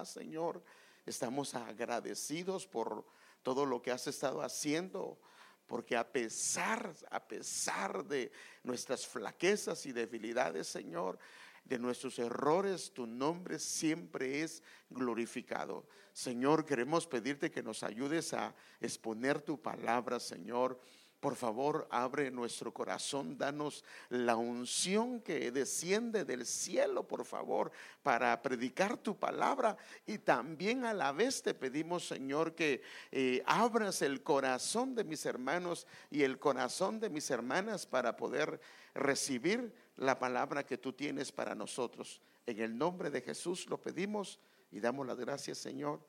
da, Señor. Estamos agradecidos por todo lo que has estado haciendo, porque a pesar, a pesar de nuestras flaquezas y debilidades, Señor, de nuestros errores, tu nombre siempre es glorificado. Señor, queremos pedirte que nos ayudes a exponer tu palabra, Señor por favor, abre nuestro corazón, danos la unción que desciende del cielo, por favor, para predicar tu palabra. Y también a la vez te pedimos, Señor, que eh, abras el corazón de mis hermanos y el corazón de mis hermanas para poder recibir la palabra que tú tienes para nosotros. En el nombre de Jesús lo pedimos y damos las gracias, Señor.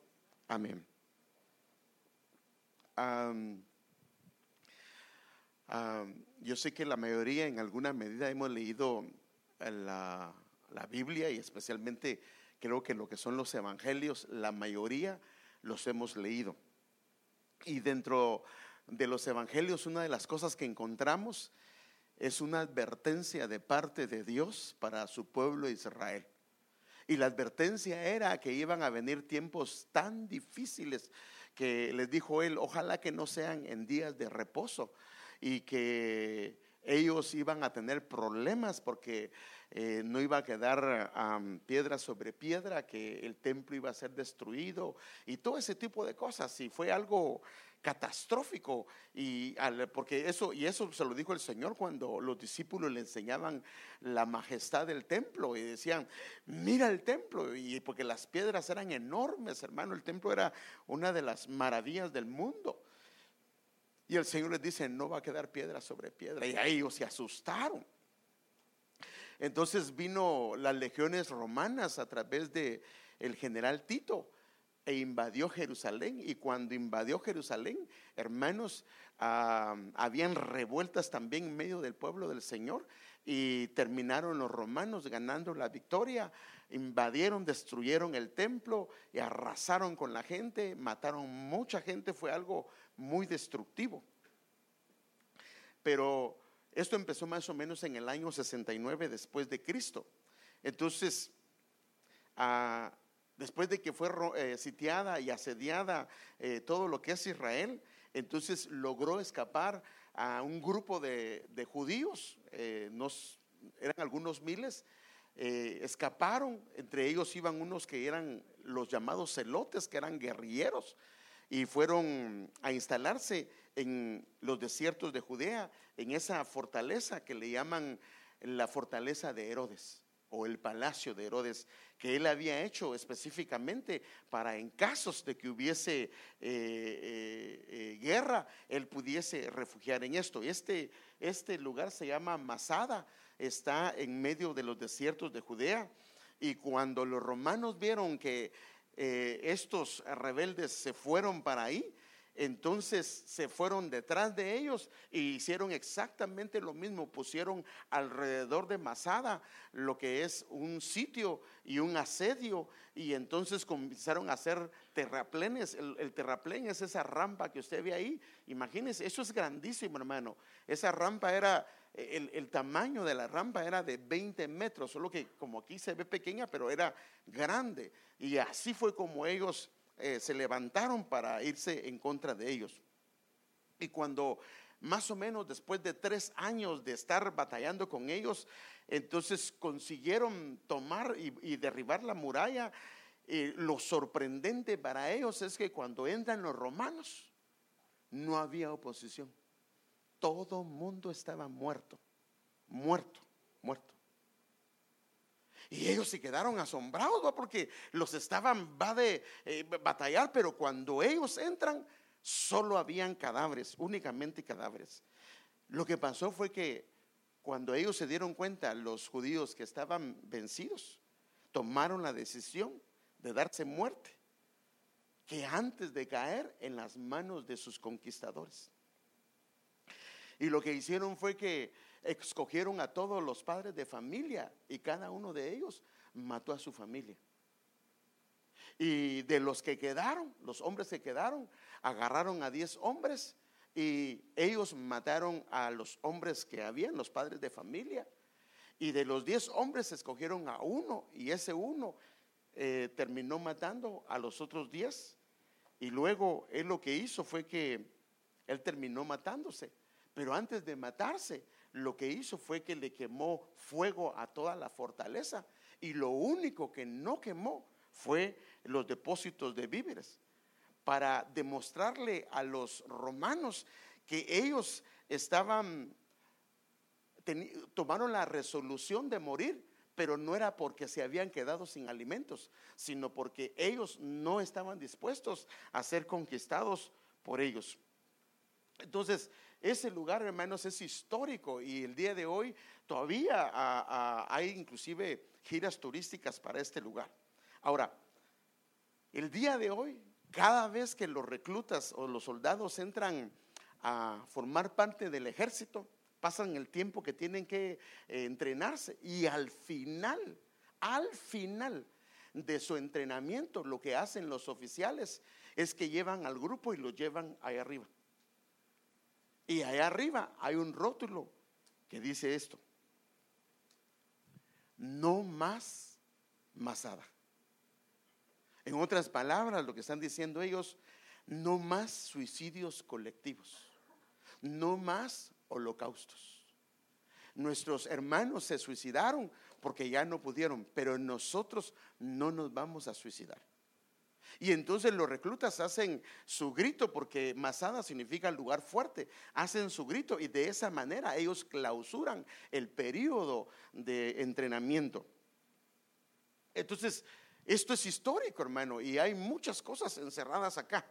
Amén. Ah, yo sé que la mayoría en alguna medida hemos leído la, la, Biblia y especialmente creo que lo que son los evangelios, la mayoría los hemos leído. Y dentro de los evangelios una de las cosas que encontramos es una advertencia de parte de Dios para su pueblo Israel. Y la advertencia era que iban a venir tiempos tan difíciles que les dijo él, ojalá que no sean en días de reposo, y que ellos iban a tener problemas porque eh, no iba a quedar piedra sobre piedra, que el templo iba a ser destruido y todo ese tipo de cosas. Y fue algo catastrófico. Y porque eso y eso se lo dijo el Señor cuando los discípulos le enseñaban la majestad del templo y decían mira el templo y porque las piedras eran enormes hermano el templo era una de las maravillas del mundo y el Señor les dice, no va a quedar piedra sobre piedra. Y ellos se asustaron. Entonces vino las legiones romanas a través de el general Tito e invadió Jerusalén. Y cuando invadió Jerusalén, hermanos, habían revueltas también en medio del pueblo del Señor y terminaron los romanos ganando la victoria. Invadieron, destruyeron el templo y arrasaron con la gente, mataron mucha gente. Fue algo muy destructivo. Pero esto empezó más o menos en el año 69 después de Cristo. Entonces, ah, después de que fue eh, sitiada y asediada eh, todo lo que es Israel, entonces logró escapar a un grupo de, judíos, eh, eran algunos miles, escaparon, entre ellos iban unos que eran los llamados celotes, que eran guerrilleros, y fueron a instalarse en los desiertos de Judea, en esa fortaleza que le llaman la fortaleza de Herodes o el palacio de Herodes, que él había hecho específicamente para en casos de que hubiese eh, eh, eh, guerra, él pudiese refugiar en esto. Este, este lugar se llama Masada, está en medio de los desiertos de Judea. Y cuando los romanos vieron que eh, estos rebeldes se fueron para ahí, entonces se fueron detrás de ellos y hicieron exactamente lo mismo, pusieron alrededor de Masada lo que es un sitio y un asedio y entonces comenzaron a hacer terraplenes. El, el terraplén es esa rampa que usted ve ahí, imagínense, eso es grandísimo hermano, esa rampa era el, tamaño de la rampa era de 20 metros, solo que como aquí se ve pequeña, pero era grande. Y así fue como ellos eh, se levantaron para irse en contra de ellos. Y cuando más o menos después de tres años de estar batallando con ellos, entonces consiguieron tomar y, derribar la muralla. lo sorprendente para ellos es que cuando entran los romanos, no había oposición todo mundo estaba muerto, muerto, muerto. Y ellos se quedaron asombrados porque los estaban va de eh, batallar, pero cuando ellos entran, solo habían cadáveres, únicamente cadáveres. Lo que pasó fue que cuando ellos se dieron cuenta, los judíos que estaban vencidos, tomaron la decisión de darse muerte, que antes de caer en las manos de sus conquistadores. Y lo que hicieron fue que escogieron a todos los padres de familia y cada uno de ellos mató a su familia. Y de los que quedaron, los hombres que quedaron, agarraron a diez hombres y ellos mataron a los hombres que habían, los padres de familia. Y de los diez hombres escogieron a uno y ese uno eh, terminó matando a los otros diez. Y luego él lo que hizo fue que él terminó matándose. Pero antes de matarse, lo que hizo fue que le quemó fuego a toda la fortaleza. Y lo único que no quemó fue los depósitos de víveres. Para demostrarle a los romanos que ellos estaban, tomaron la resolución de morir pero no era porque se habían quedado sin alimentos, sino porque ellos no estaban dispuestos a ser conquistados por ellos. Entonces, ese lugar, hermanos, es histórico y el día de hoy todavía hay inclusive giras turísticas para este lugar. Ahora, el día de hoy, cada vez que los reclutas o los soldados entran a formar parte del ejército, pasan el tiempo que tienen que eh, entrenarse y al final, al final de su entrenamiento, lo que hacen los oficiales es que llevan al grupo y lo llevan allá arriba. Y allá arriba hay un rótulo que dice esto, no más masada. En otras palabras, lo que están diciendo ellos, no más suicidios colectivos, no más holocaustos. Nuestros hermanos se suicidaron porque ya no pudieron, pero nosotros no nos vamos a suicidar. Y entonces los reclutas hacen su grito, porque Masada significa lugar fuerte, hacen su grito y de esa manera ellos clausuran el periodo de entrenamiento. Entonces, esto es histórico, hermano, y hay muchas cosas encerradas acá.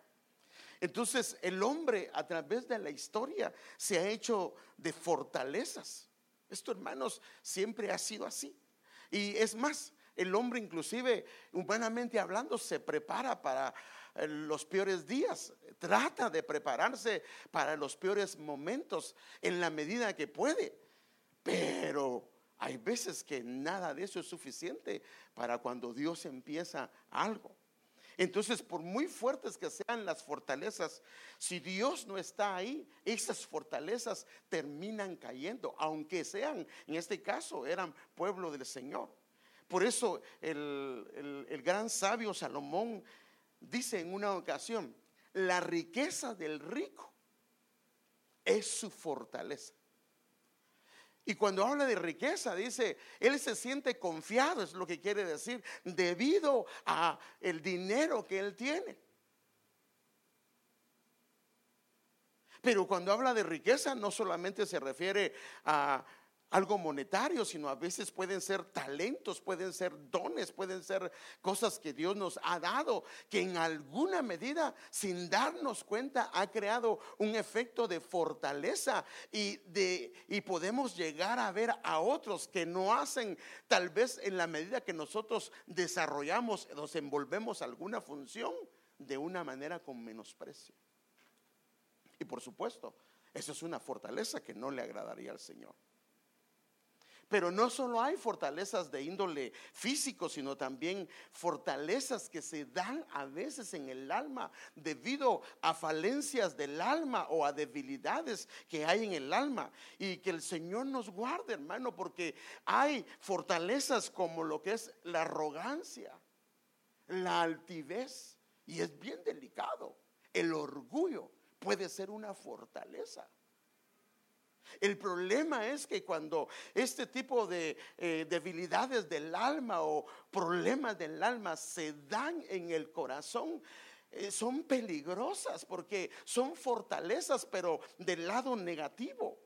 Entonces el hombre a través de la historia se ha hecho de fortalezas. Esto, hermanos, siempre ha sido así. Y es más, el hombre inclusive, humanamente hablando, se prepara para eh, los peores días, trata de prepararse para los peores momentos en la medida que puede. Pero hay veces que nada de eso es suficiente para cuando Dios empieza algo. Entonces, por muy fuertes que sean las fortalezas, si Dios no está ahí, esas fortalezas terminan cayendo, aunque sean, en este caso, eran pueblo del Señor. Por eso el, el gran sabio Salomón dice en una ocasión, la riqueza del rico es su fortaleza. Y cuando habla de riqueza, dice, él se siente confiado, es lo que quiere decir, debido a el dinero que él tiene. Pero cuando habla de riqueza, no solamente se refiere a algo monetario, sino a veces pueden ser talentos, pueden ser dones, pueden ser cosas que Dios nos ha dado, que en alguna medida, sin darnos cuenta, ha creado un efecto de fortaleza y, de, y podemos llegar a ver a otros que no hacen, tal vez en la medida que nosotros desarrollamos, nos envolvemos alguna función de una manera con menosprecio. Y por supuesto, eso es una fortaleza que no le agradaría al Señor. Pero no solo hay fortalezas de índole físico, sino también fortalezas que se dan a veces en el alma debido a falencias del alma o a debilidades que hay en el alma. Y que el Señor nos guarde, hermano, porque hay fortalezas como lo que es la arrogancia, la altivez, y es bien delicado. El orgullo puede ser una fortaleza. El problema es que cuando este tipo de eh, debilidades del alma o problemas del alma se dan en el corazón, eh, son peligrosas porque son fortalezas, pero del lado negativo.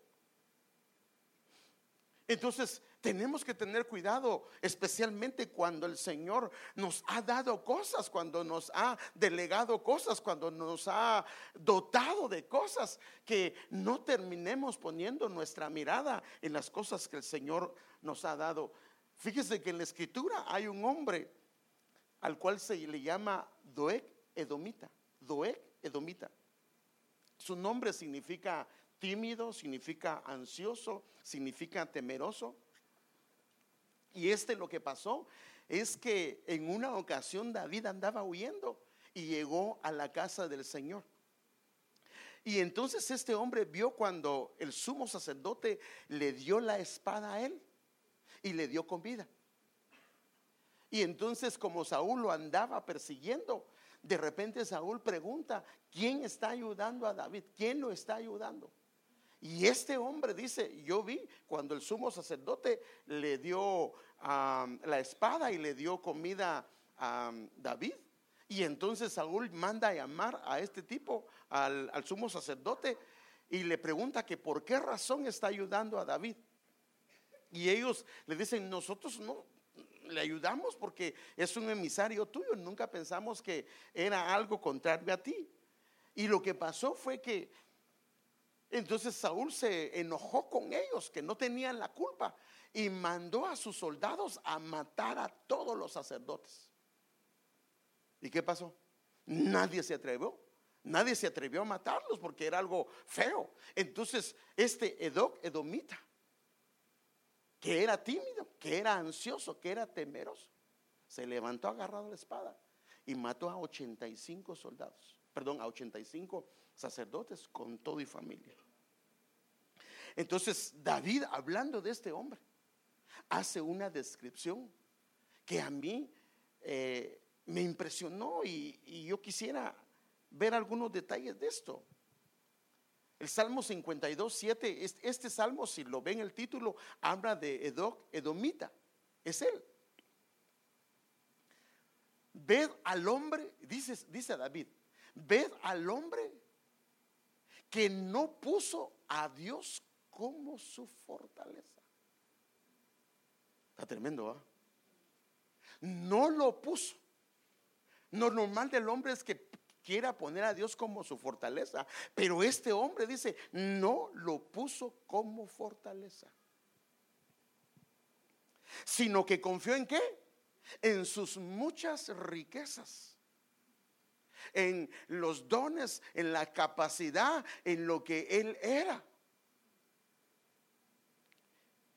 Entonces, tenemos que tener cuidado, especialmente cuando el Señor nos ha dado cosas, cuando nos ha delegado cosas, cuando nos ha dotado de cosas, que no terminemos poniendo nuestra mirada en las cosas que el Señor nos ha dado. Fíjese que en la escritura hay un hombre al cual se le llama Doeg Edomita. Doeg Edomita. Su nombre significa tímido, significa ansioso, significa temeroso. Y este lo que pasó es que en una ocasión David andaba huyendo y llegó a la casa del Señor. Y entonces este hombre vio cuando el sumo sacerdote le dio la espada a él y le dio comida. Y entonces como Saúl lo andaba persiguiendo, de repente Saúl pregunta, ¿quién está ayudando a David? ¿Quién lo está ayudando? Y este hombre dice, yo vi cuando el sumo sacerdote le dio la espada y le dio comida a David. Y entonces Saúl manda a llamar a este tipo, al, al sumo sacerdote, y le pregunta que por qué razón está ayudando a David. Y ellos le dicen, nosotros no, le ayudamos porque es un emisario tuyo, nunca pensamos que era algo contrario a ti. Y lo que pasó fue que entonces Saúl se enojó con ellos, que no tenían la culpa, y mandó a sus soldados a matar a todos los sacerdotes. ¿Y qué pasó? Nadie se atrevió. Nadie se atrevió a matarlos porque era algo feo. Entonces, este Edoc, Edomita, que era tímido, que era ansioso, que era temeroso, se levantó agarrado la espada y mató a 85 soldados, perdón, a 85 sacerdotes con todo y familia. Entonces, David, hablando de este hombre, hace una descripción que a mí eh, me impresionó y, yo quisiera ver algunos detalles de esto. El Salmo 52, 7, este salmo, si lo ven el título, habla de Edoc, Edomita. Es él. Ved al hombre, dice, dice David, ved al hombre que no puso a Dios como su fortaleza. Está tremendo, ¿ah? No lo puso. Lo normal del hombre es que quiera poner a Dios como su fortaleza. Pero este hombre dice, no lo puso como fortaleza. Sino que confió en qué? En sus muchas riquezas. En los dones, en la capacidad, en lo que él era.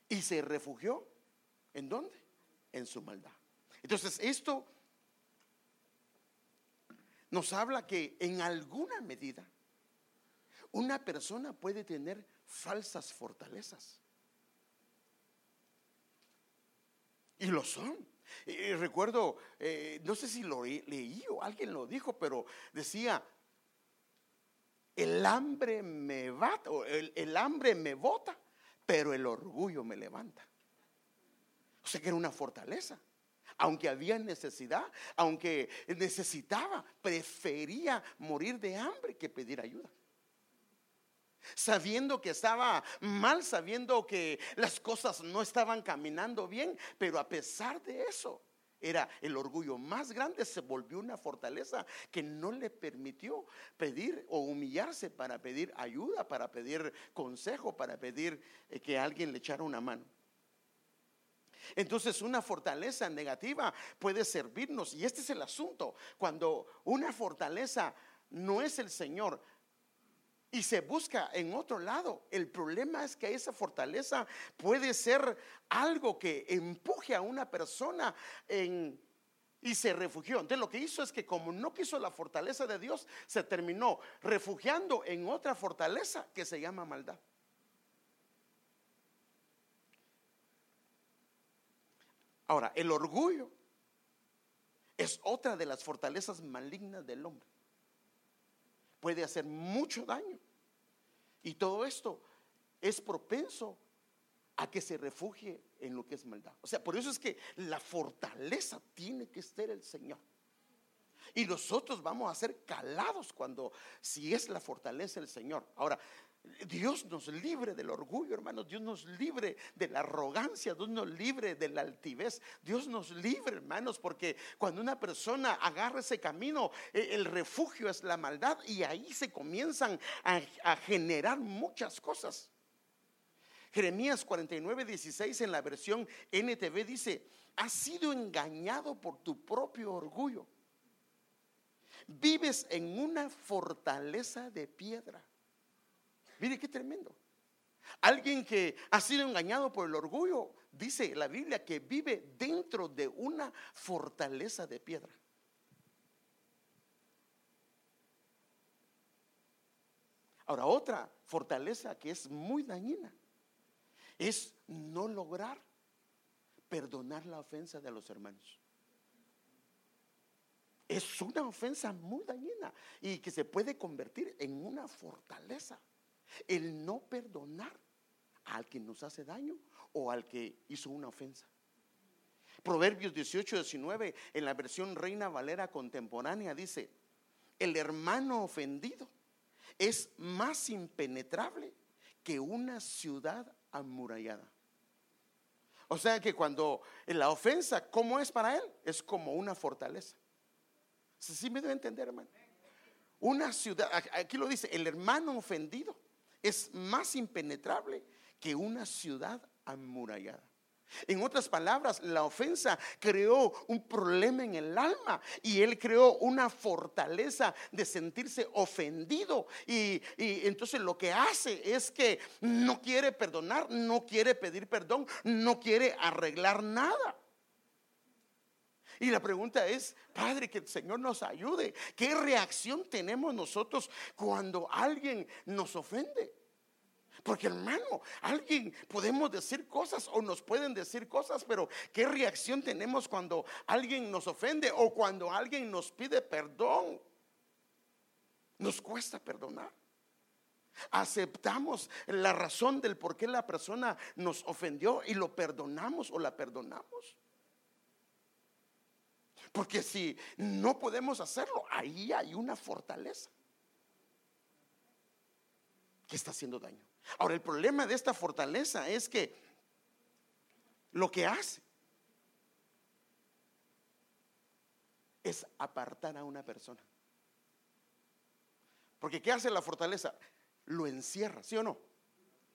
Y se refugió. ¿En dónde? En su maldad. Entonces, esto nos habla que en alguna medida una persona puede tener falsas fortalezas. Y lo son. Y recuerdo, eh, no sé si lo leí o alguien lo dijo, pero decía, el hambre me va, el, el hambre me bota, pero el orgullo me levanta. O sea que era una fortaleza aunque había necesidad, aunque necesitaba, prefería morir de hambre que pedir ayuda. Sabiendo que estaba mal, sabiendo que las cosas no estaban caminando bien, pero a pesar de eso, era el orgullo más grande, se volvió una fortaleza que no le permitió pedir o humillarse para pedir ayuda, para pedir consejo, para pedir eh, que alguien le echara una mano. Entonces una fortaleza negativa puede servirnos. Y este es el asunto. Cuando una fortaleza no es el Señor y se busca en otro lado, el problema es que esa fortaleza puede ser algo que empuje a una persona y se refugió. Entonces lo que hizo es que como no quiso la fortaleza de Dios, se terminó refugiando en otra fortaleza que se llama maldad. Ahora, el orgullo es otra de las fortalezas malignas del hombre. Puede hacer mucho daño. Y todo esto es propenso a que se refugie en lo que es maldad. O sea, por eso es que la fortaleza tiene que ser el Señor. Y nosotros vamos a ser calados cuando, si es la fortaleza el Señor. Ahora, Dios nos libre del orgullo, hermanos. Dios nos libre de la arrogancia. Dios nos libre de la altivez. Dios nos libre, hermanos, porque cuando una persona agarra ese camino, eh, el refugio es la maldad y ahí se comienzan a, generar muchas cosas. Jeremías 49, 16 en la versión NTV dice, has sido engañado por tu propio orgullo. Vives en una fortaleza de piedra Mire qué tremendo. Alguien que ha sido engañado por el orgullo, dice la Biblia que vive dentro de una fortaleza de piedra. Ahora, otra fortaleza que es muy dañina es no lograr perdonar la ofensa de los hermanos. es una ofensa muy dañina y que se puede convertir en una fortaleza. El no perdonar al que nos hace daño o al que hizo una ofensa. Proverbios 18, 19, en la versión Reina Valera contemporánea, dice, el hermano ofendido es más impenetrable que una ciudad amurallada. O sea que cuando la ofensa, ¿cómo es para él? Es como una fortaleza. ¿Sí me debe entender, hermano? Una ciudad, aquí lo dice, el hermano ofendido es más impenetrable que una ciudad amurallada. En otras palabras, la ofensa creó un problema en el alma y él creó una fortaleza de sentirse ofendido. Y, entonces lo que hace es que no quiere perdonar, no quiere pedir perdón, no quiere arreglar nada. Y la pregunta es, Padre, que el Señor nos ayude. ¿Qué reacción tenemos nosotros cuando alguien nos ofende? Porque hermano, alguien podemos decir cosas o nos pueden decir cosas, pero ¿qué reacción tenemos cuando alguien nos ofende o cuando alguien nos pide perdón? Nos cuesta perdonar. Aceptamos la razón del por qué la persona nos ofendió y lo perdonamos o la perdonamos. Porque si no podemos hacerlo, ahí hay una fortaleza que está haciendo daño. Ahora, el problema de esta fortaleza es que lo que hace es apartar a una persona. Porque ¿qué hace la fortaleza? Lo encierra, ¿sí o no?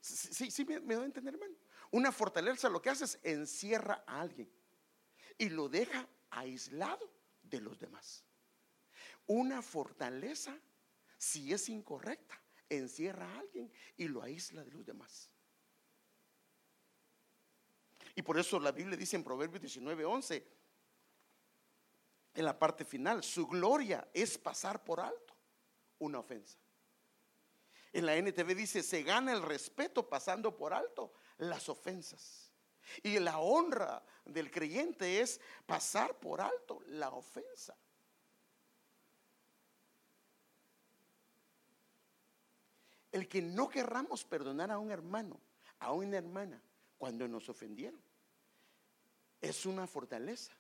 Sí, sí, me, me doy a entender, hermano. Una fortaleza lo que hace es encierra a alguien y lo deja aislado de los demás. Una fortaleza, si es incorrecta, encierra a alguien y lo aísla de los demás. Y por eso la Biblia dice en Proverbios 19, 11, en la parte final, su gloria es pasar por alto una ofensa. En la NTV dice, se gana el respeto pasando por alto las ofensas. Y la honra del creyente es pasar por alto la ofensa. El que no querramos perdonar a un hermano, a una hermana, cuando nos ofendieron, es una fortaleza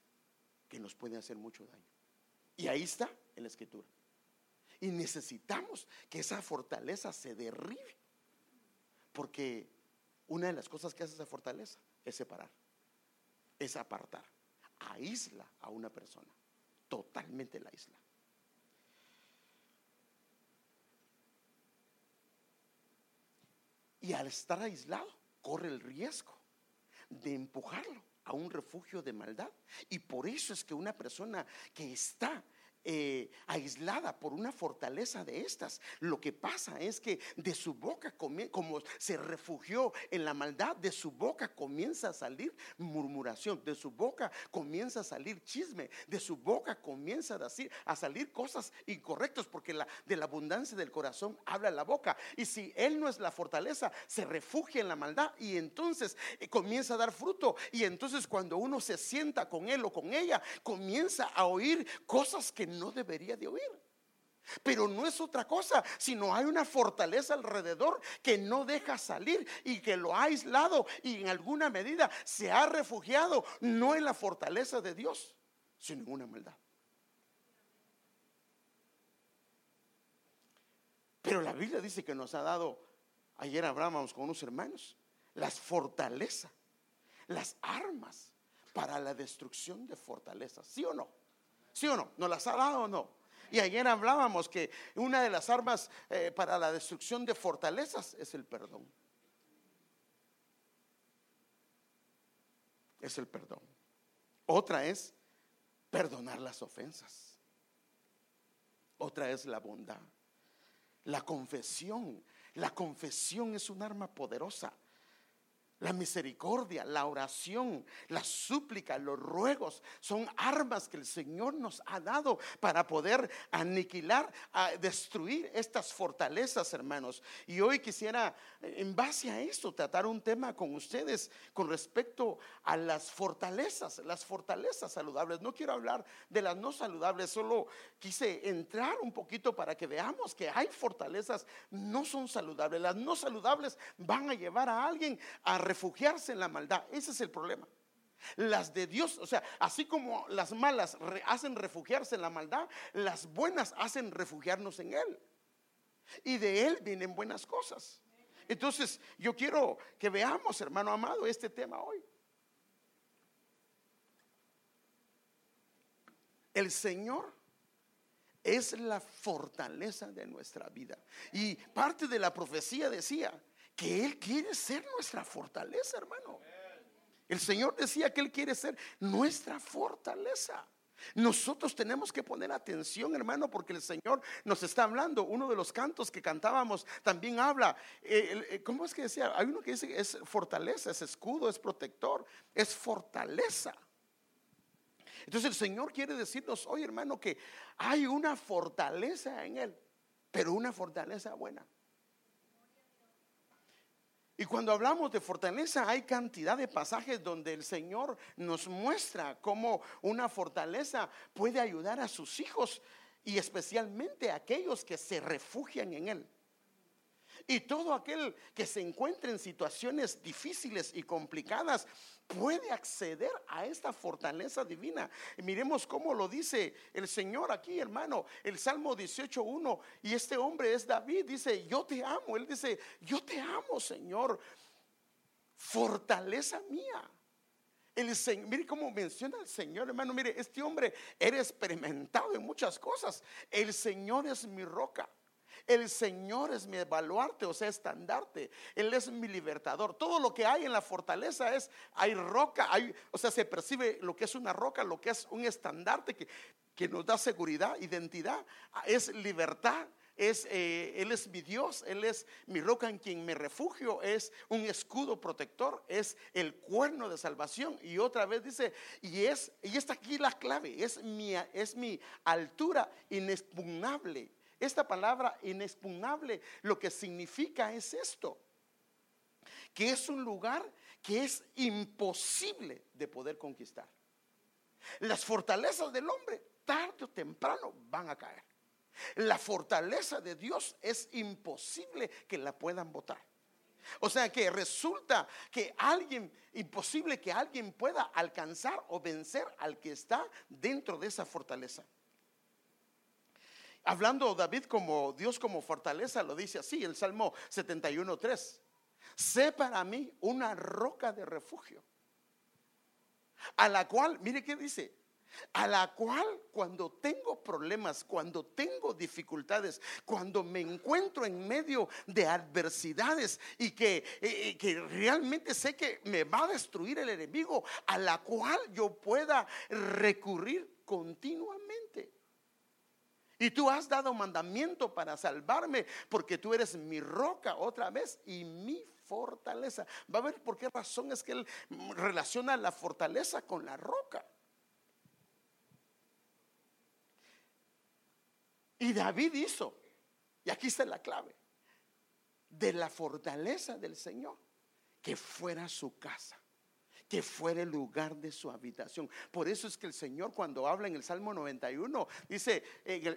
que nos puede hacer mucho daño. Y ahí está en la escritura. Y necesitamos que esa fortaleza se derribe. Porque una de las cosas que hace esa fortaleza es separar, es apartar, aísla a una persona, totalmente la isla. Y al estar aislado, corre el riesgo de empujarlo a un refugio de maldad. Y por eso es que una persona que está eh, aislada por una fortaleza de estas. Lo que pasa es que de su boca, como se refugió en la maldad, de su boca comienza a salir murmuración, de su boca comienza a salir chisme, de su boca comienza a, decir, a salir cosas incorrectas, porque la, de la abundancia del corazón habla la boca. Y si él no es la fortaleza, se refugia en la maldad y entonces eh, comienza a dar fruto. Y entonces cuando uno se sienta con él o con ella, comienza a oír cosas que no debería de oír. Pero no es otra cosa, sino hay una fortaleza alrededor que no deja salir y que lo ha aislado y en alguna medida se ha refugiado, no en la fortaleza de Dios, sino en una maldad. Pero la Biblia dice que nos ha dado, ayer hablábamos con unos hermanos, las fortalezas, las armas para la destrucción de fortalezas, ¿sí o no? ¿Sí o no? ¿Nos las ha dado o no? Y ayer hablábamos que una de las armas eh, para la destrucción de fortalezas es el perdón. Es el perdón. Otra es perdonar las ofensas. Otra es la bondad. La confesión. La confesión es un arma poderosa. La misericordia, la oración, la súplica, los ruegos son armas que el Señor nos ha dado para poder aniquilar, destruir estas fortalezas, hermanos. Y hoy quisiera, en base a esto, tratar un tema con ustedes con respecto a las fortalezas, las fortalezas saludables. No quiero hablar de las no saludables, solo quise entrar un poquito para que veamos que hay fortalezas no son saludables. Las no saludables van a llevar a alguien a refugiarse en la maldad. Ese es el problema. Las de Dios, o sea, así como las malas hacen refugiarse en la maldad, las buenas hacen refugiarnos en Él. Y de Él vienen buenas cosas. Entonces, yo quiero que veamos, hermano amado, este tema hoy. El Señor es la fortaleza de nuestra vida. Y parte de la profecía decía, que Él quiere ser nuestra fortaleza, hermano. El Señor decía que Él quiere ser nuestra fortaleza. Nosotros tenemos que poner atención, hermano, porque el Señor nos está hablando. Uno de los cantos que cantábamos también habla. Eh, eh, ¿Cómo es que decía? Hay uno que dice es fortaleza, es escudo, es protector, es fortaleza. Entonces el Señor quiere decirnos hoy, hermano, que hay una fortaleza en Él, pero una fortaleza buena. Y cuando hablamos de fortaleza, hay cantidad de pasajes donde el Señor nos muestra cómo una fortaleza puede ayudar a sus hijos y especialmente a aquellos que se refugian en Él. Y todo aquel que se encuentre en situaciones difíciles y complicadas puede acceder a esta fortaleza divina. miremos cómo lo dice el Señor aquí, hermano, el Salmo 18.1. Y este hombre es David, dice, yo te amo. Él dice, yo te amo, Señor. Fortaleza mía. El Señor, mire cómo menciona el Señor, hermano. Mire, este hombre era experimentado en muchas cosas. El Señor es mi roca. El Señor es mi baluarte, o sea, estandarte. Él es mi libertador. Todo lo que hay en la fortaleza es, hay roca, hay, o sea, se percibe lo que es una roca, lo que es un estandarte que, que nos da seguridad, identidad, es libertad. Es, eh, él es mi Dios, Él es mi roca en quien me refugio, es un escudo protector, es el cuerno de salvación. Y otra vez dice, y es, y está aquí la clave, es mi, es mi altura inexpugnable esta palabra inexpugnable lo que significa es esto, que es un lugar que es imposible de poder conquistar. Las fortalezas del hombre tarde o temprano van a caer. La fortaleza de Dios es imposible que la puedan botar. O sea que resulta que alguien, imposible que alguien pueda alcanzar o vencer al que está dentro de esa fortaleza. Hablando David como Dios como fortaleza, lo dice así, el Salmo 71.3. Sé para mí una roca de refugio, a la cual, mire qué dice, a la cual cuando tengo problemas, cuando tengo dificultades, cuando me encuentro en medio de adversidades y que, eh, que, realmente sé que me va a destruir el enemigo, a la cual yo pueda recurrir continuamente. Y tú has dado mandamiento para salvarme porque tú eres mi roca otra vez y mi fortaleza. Va a ver por qué razón es que él relaciona la fortaleza con la roca. Y David hizo, y aquí está la clave, de la fortaleza del Señor, que fuera su casa que fuera el lugar de su habitación. Por eso es que el Señor cuando habla en el Salmo 91, dice,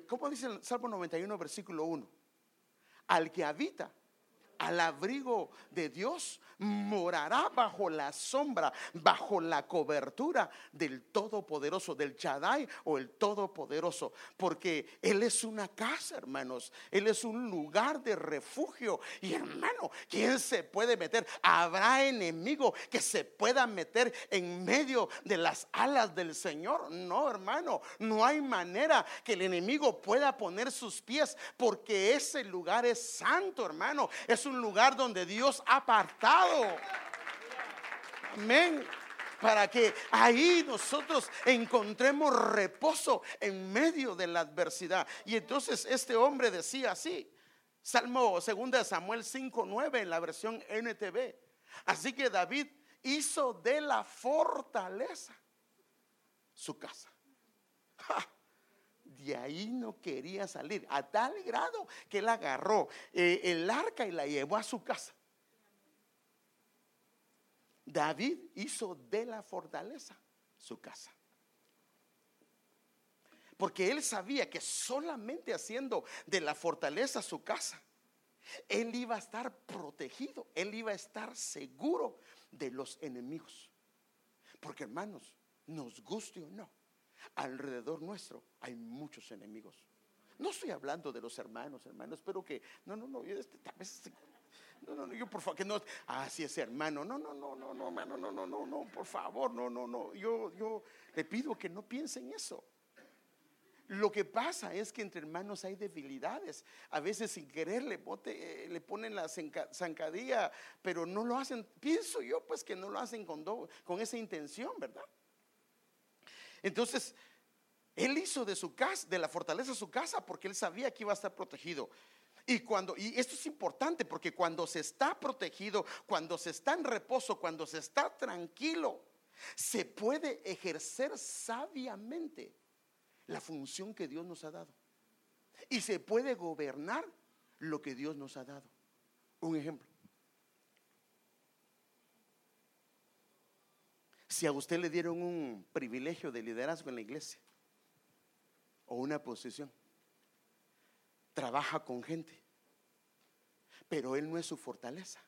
¿cómo dice el Salmo 91, versículo 1? Al que habita al abrigo de Dios, morará bajo la sombra, bajo la cobertura del Todopoderoso, del Chadai o el Todopoderoso, porque Él es una casa, hermanos, Él es un lugar de refugio. Y hermano, ¿quién se puede meter? ¿Habrá enemigo que se pueda meter en medio de las alas del Señor? No, hermano, no hay manera que el enemigo pueda poner sus pies, porque ese lugar es santo, hermano, un lugar donde Dios ha apartado. Amén. Para que ahí nosotros encontremos reposo en medio de la adversidad. Y entonces este hombre decía así, Salmo 2 de Samuel 5:9 en la versión NTV. Así que David hizo de la fortaleza su casa. De ahí no quería salir, a tal grado que él agarró eh, el arca y la llevó a su casa. David hizo de la fortaleza su casa. Porque él sabía que solamente haciendo de la fortaleza su casa, él iba a estar protegido, él iba a estar seguro de los enemigos. Porque hermanos, nos guste o no, alrededor nuestro hay muchos enemigos. No estoy hablando de los hermanos, hermanos, espero que, no, no, no, yo este, tal no, no, yo por favor, que no, ah, sí, ese hermano, no, no, no, no, no, hermano, no, no, no, no, por favor, no, no, no, yo, yo le pido que no piensen eso. Lo que pasa es que entre hermanos hay debilidades. A veces sin querer le, eh, ponen la zancadilla, pero no lo hacen. Pienso yo pues que no lo hacen con, con esa intención, ¿verdad? Entonces, él hizo de su casa, de la fortaleza su casa, porque él sabía que iba a estar protegido. Y cuando, y esto es importante, porque cuando se está protegido, cuando se está en reposo, cuando se está tranquilo, se puede ejercer sabiamente la función que Dios nos ha dado. Y se puede gobernar lo que Dios nos ha dado. Un ejemplo. Si a usted le dieron un privilegio de liderazgo en la iglesia o una posición, trabaja con gente, pero él no es su fortaleza,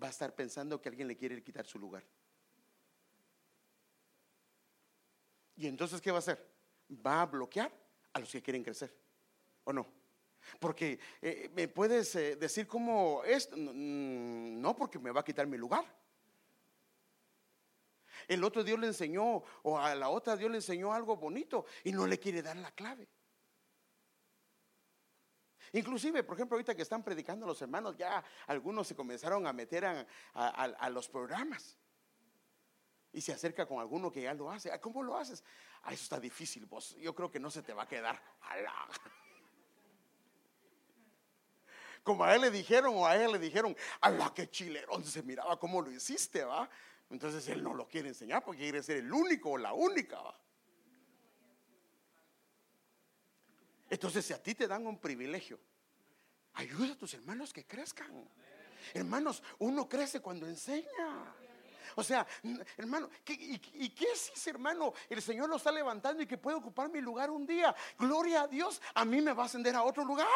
va a estar pensando que alguien le quiere quitar su lugar. ¿Y entonces qué va a hacer? Va a bloquear a los que quieren crecer, ¿o no? Porque eh, me puedes eh, decir cómo es, no porque me va a quitar mi lugar. El otro Dios le enseñó, o a la otra Dios le enseñó algo bonito y no le quiere dar la clave. Inclusive, por ejemplo, ahorita que están predicando los hermanos, ya algunos se comenzaron a meter a los programas y se acerca con alguno que ya lo hace. Ah, ¿Cómo lo haces? Ah, eso está difícil, vos. Yo creo que no se te va a quedar. Como a él le dijeron o a él le dijeron, la que chilerón se miraba cómo lo hiciste, va. Entonces él no lo quiere enseñar porque quiere ser el único o la única. Entonces, si a ti te dan un privilegio, ayuda a tus hermanos que crezcan. Hermanos, uno crece cuando enseña. O sea, hermano, y, qué es hermano? El Señor lo está levantando y que puede ocupar mi lugar un día. Gloria a Dios, a mí me va a ascender a otro lugar.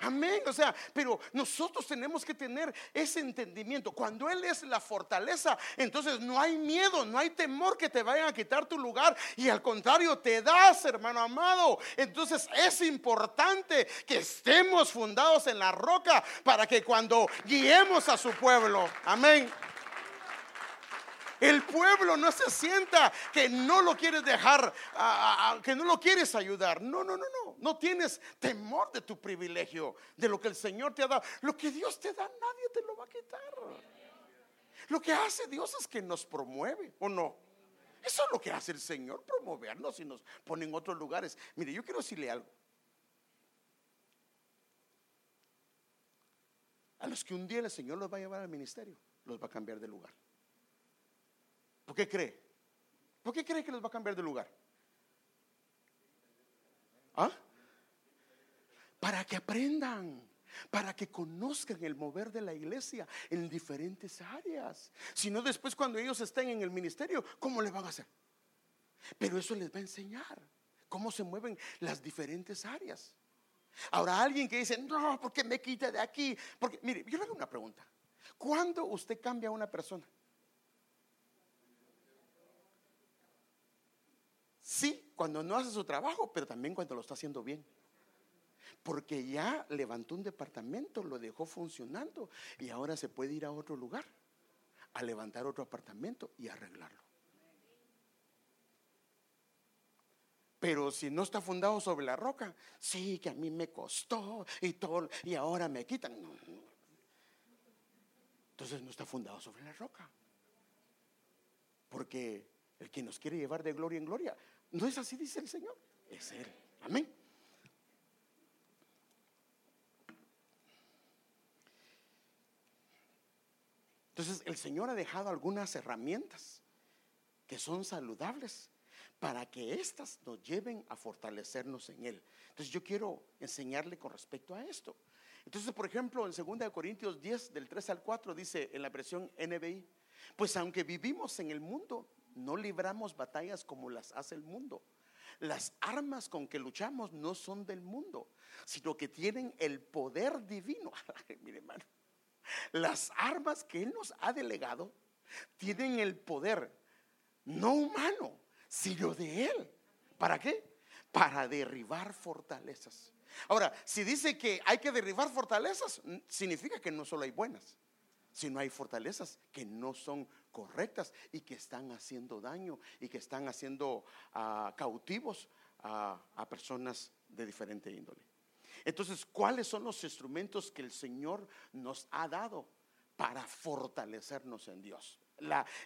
Amén. O sea, pero nosotros tenemos que tener ese entendimiento. Cuando Él es la fortaleza, entonces no hay miedo, no hay temor que te vayan a quitar tu lugar. Y al contrario, te das, hermano amado. Entonces es importante que estemos fundados en la roca para que cuando guiemos a su pueblo, amén. El pueblo no se sienta que no lo quieres dejar, que no lo quieres ayudar. No, no, no, no. No tienes temor de tu privilegio, de lo que el Señor te ha dado. Lo que Dios te da, nadie te lo va a quitar. Lo que hace Dios es que nos promueve, ¿o no? Eso es lo que hace el Señor, promovernos y nos pone en otros lugares. Mire, yo quiero decirle algo. A los que un día el Señor los va a llevar al ministerio, los va a cambiar de lugar. ¿Por qué cree? ¿Por qué cree que les va a cambiar de lugar? ¿Ah? Para que aprendan, para que conozcan el mover de la iglesia en diferentes áreas. Si no, después cuando ellos estén en el ministerio, ¿cómo le van a hacer? Pero eso les va a enseñar cómo se mueven las diferentes áreas. Ahora, alguien que dice, no, porque me quita de aquí. Porque, mire, yo le hago una pregunta. ¿Cuándo usted cambia a una persona? Sí, cuando no hace su trabajo, pero también cuando lo está haciendo bien. Porque ya levantó un departamento, lo dejó funcionando y ahora se puede ir a otro lugar a levantar otro apartamento y arreglarlo. Pero si no está fundado sobre la roca, sí que a mí me costó y todo, y ahora me quitan. Entonces no está fundado sobre la roca. Porque el que nos quiere llevar de gloria en gloria ¿No es así, dice el Señor? Es Él. Amén. Entonces el Señor ha dejado algunas herramientas que son saludables para que éstas nos lleven a fortalecernos en Él. Entonces yo quiero enseñarle con respecto a esto. Entonces, por ejemplo, en 2 Corintios 10, del 3 al 4, dice en la versión NBI, pues aunque vivimos en el mundo, no libramos batallas como las hace el mundo. Las armas con que luchamos no son del mundo, sino que tienen el poder divino. Mire, hermano, las armas que Él nos ha delegado tienen el poder no humano, sino de Él. ¿Para qué? Para derribar fortalezas. Ahora, si dice que hay que derribar fortalezas, significa que no solo hay buenas, sino hay fortalezas que no son correctas y que están haciendo daño y que están haciendo ah, cautivos a personas de diferente índole. Entonces, ¿cuáles son los instrumentos que el Señor nos ha dado para fortalecernos en Dios?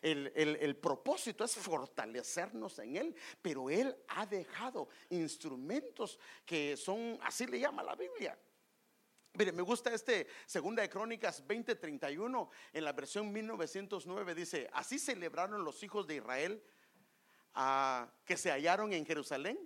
el, propósito es fortalecernos en Él, pero Él ha dejado instrumentos que son, así le llama la Biblia. Mire, me gusta este Segunda de Crónicas 20:31 en la versión 1909 dice, así celebraron los hijos de Israel ah, que se hallaron en Jerusalén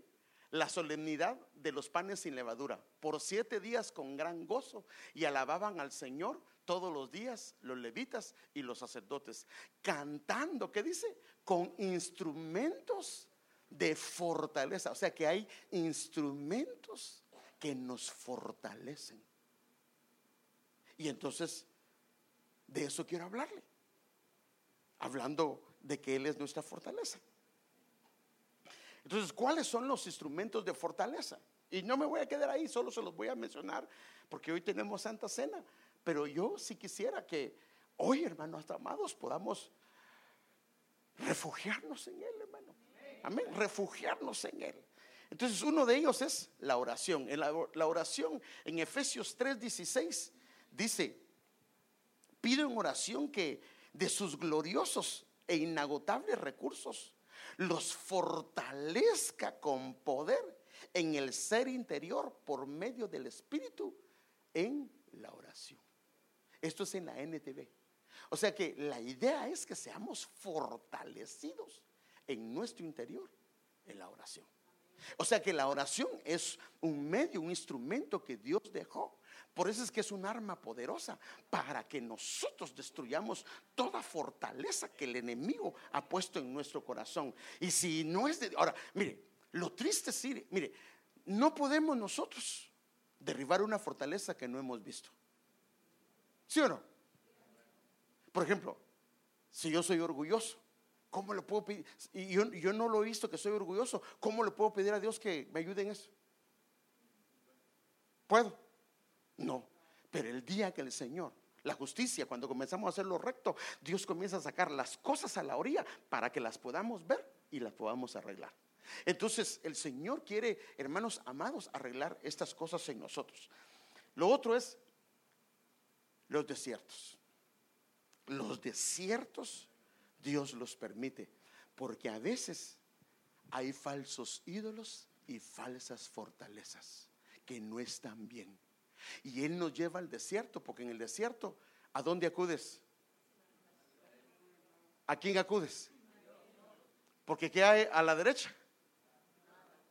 la solemnidad de los panes sin levadura por siete días con gran gozo y alababan al Señor todos los días los levitas y los sacerdotes, cantando, ¿qué dice? Con instrumentos de fortaleza. O sea que hay instrumentos que nos fortalecen. Y entonces, de eso quiero hablarle. Hablando de que Él es nuestra fortaleza. Entonces, ¿cuáles son los instrumentos de fortaleza? Y no me voy a quedar ahí, solo se los voy a mencionar porque hoy tenemos Santa Cena. Pero yo sí quisiera que hoy, hermanos amados, podamos refugiarnos en Él, hermano. Amén, refugiarnos en Él. Entonces, uno de ellos es la oración. La oración en Efesios 3:16 dice: Pido en oración que de sus gloriosos e inagotables recursos los fortalezca con poder en el ser interior por medio del Espíritu en la oración. Esto es en la NTV. O sea que la idea es que seamos fortalecidos en nuestro interior en la oración. O sea que la oración es un medio, un instrumento que Dios dejó. Por eso es que es un arma poderosa para que nosotros destruyamos toda fortaleza que el enemigo ha puesto en nuestro corazón. Y si no es de... Ahora, mire, lo triste es, mire, no podemos nosotros derribar una fortaleza que no hemos visto. ¿Sí o no? Por ejemplo, si yo soy orgulloso, ¿cómo le puedo pedir? Y yo, no lo he visto que soy orgulloso, ¿cómo le puedo pedir a Dios que me ayude en eso? ¿Puedo? No. Pero el día que el Señor, la justicia, cuando comenzamos a hacer lo recto, Dios comienza a sacar las cosas a la orilla para que las podamos ver y las podamos arreglar. Entonces el Señor quiere, hermanos amados, arreglar estas cosas en nosotros. Lo otro es los desiertos. Los desiertos Dios los permite, porque a veces hay falsos ídolos y falsas fortalezas que no están bien. Y Él nos lleva al desierto, porque en el desierto, ¿a dónde acudes? ¿A quién acudes? Porque ¿qué hay a la derecha?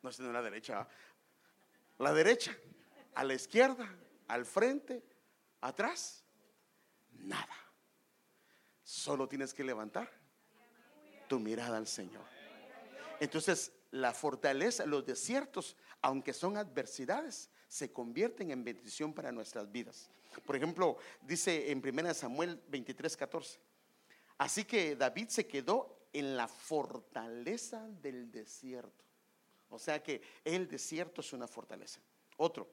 No es la derecha, la derecha, a la izquierda, al frente, atrás nada. Solo tienes que levantar tu mirada al Señor. Entonces, la fortaleza, los desiertos, aunque son adversidades, se convierten en bendición para nuestras vidas. Por ejemplo, dice en 1 Samuel 23, 14. Así que David se quedó en la fortaleza del desierto. O sea que el desierto es una fortaleza. Otro,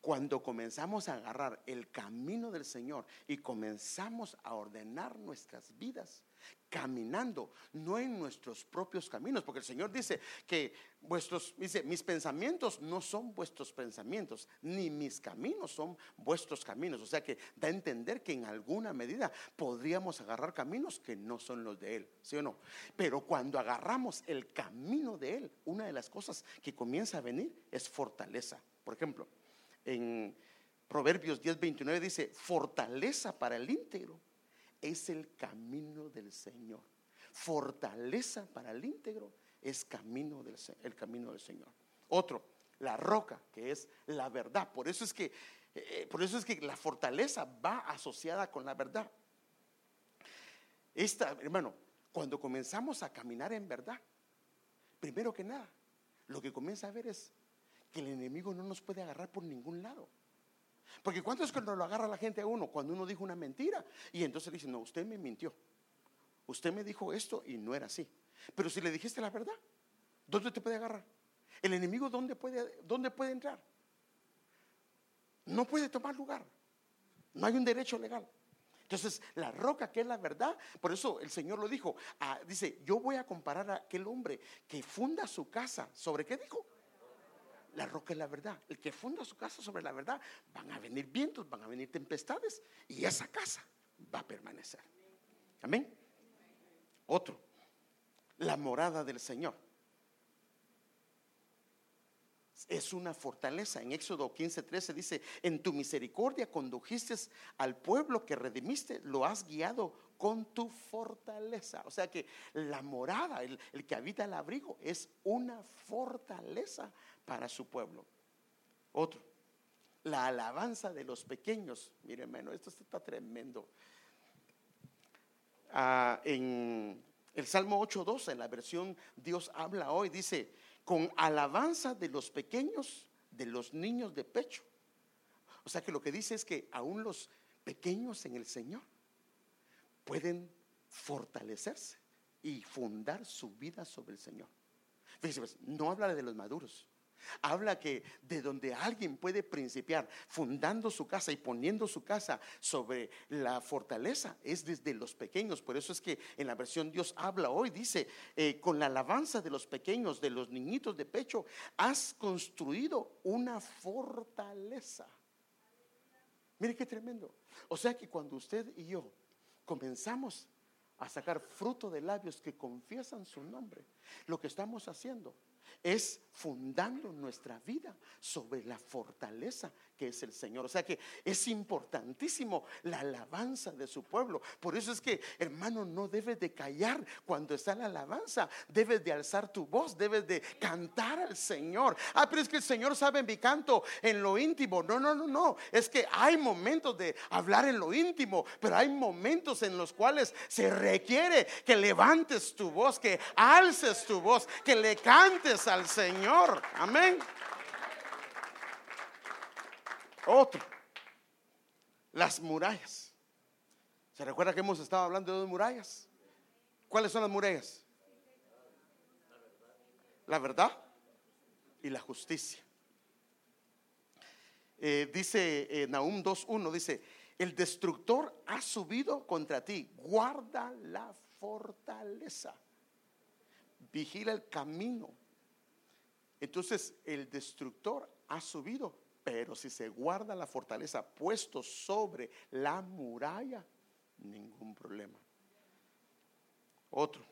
cuando comenzamos a agarrar el camino del Señor y comenzamos a ordenar nuestras vidas, caminando, no en nuestros propios caminos, porque el Señor dice que vuestros, dice, mis pensamientos no son vuestros pensamientos, ni mis caminos son vuestros caminos. O sea que da a entender que en alguna medida podríamos agarrar caminos que no son los de Él, ¿sí o no? Pero cuando agarramos el camino de Él, una de las cosas que comienza a venir es fortaleza. Por ejemplo, en Proverbios 10, 29 dice, fortaleza para el íntegro es el camino del Señor. Fortaleza para el íntegro es camino del, el camino del Señor. Otro, la roca, que es la verdad. Por eso es que, eh, por eso es que la fortaleza va asociada con la verdad. Esta, hermano, cuando comenzamos a caminar en verdad, primero que nada, lo que comienza a ver es que el enemigo no nos puede agarrar por ningún lado. Porque ¿cuánto es cuando lo agarra la gente a uno? Cuando uno dijo una mentira y entonces dice, no, usted me mintió. Usted me dijo esto y no era así. Pero si le dijiste la verdad, ¿dónde te puede agarrar? El enemigo, ¿dónde puede, dónde puede entrar? No puede tomar lugar. No hay un derecho legal. Entonces, la roca que es la verdad, por eso el Señor lo dijo, ah, dice, yo voy a comparar a aquel hombre que funda su casa, ¿sobre qué dijo? La roca es la verdad. El que funda su casa sobre la verdad, van a venir vientos, van a venir tempestades y esa casa va a permanecer. Amén. Otro, la morada del Señor. Es una fortaleza. En Éxodo 15, 13 dice, en tu misericordia condujiste al pueblo que redimiste, lo has guiado con tu fortaleza. O sea que la morada, el, que habita el abrigo, es una fortaleza para su pueblo. Otro, la alabanza de los pequeños. Miren, hermano, esto está tremendo. Ah, en el Salmo 8.12, en la versión Dios habla hoy, dice, con alabanza de los pequeños, de los niños de pecho. O sea que lo que dice es que aún los pequeños en el Señor pueden fortalecerse y fundar su vida sobre el Señor. Pues, no habla de los maduros, Habla que de donde alguien puede principiar fundando su casa y poniendo su casa sobre la fortaleza es desde los pequeños. Por eso es que en la versión Dios habla hoy, dice, eh, con la alabanza de los pequeños, de los niñitos de pecho, has construido una fortaleza. Mire qué tremendo. O sea que cuando usted y yo comenzamos a sacar fruto de labios que confiesan su nombre, lo que estamos haciendo es fundando nuestra vida sobre la fortaleza que es el Señor. O sea que es importantísimo la alabanza de su pueblo. Por eso es que, hermano, no debes de callar cuando está la alabanza. Debes de alzar tu voz, debes de cantar al Señor. Ah, pero es que el Señor sabe mi canto en lo íntimo. No, no, no, no. Es que hay momentos de hablar en lo íntimo, pero hay momentos en los cuales se requiere que levantes tu voz, que alces tu voz, que le cantes al Señor. Amén. Otro, las murallas. ¿Se recuerda que hemos estado hablando de dos murallas? ¿Cuáles son las murallas? La verdad y la justicia. Eh, dice eh, Nahum 2.1, dice, el destructor ha subido contra ti, guarda la fortaleza, vigila el camino. Entonces el destructor ha subido pero si se guarda la fortaleza puesto sobre la muralla, ningún problema. Otro,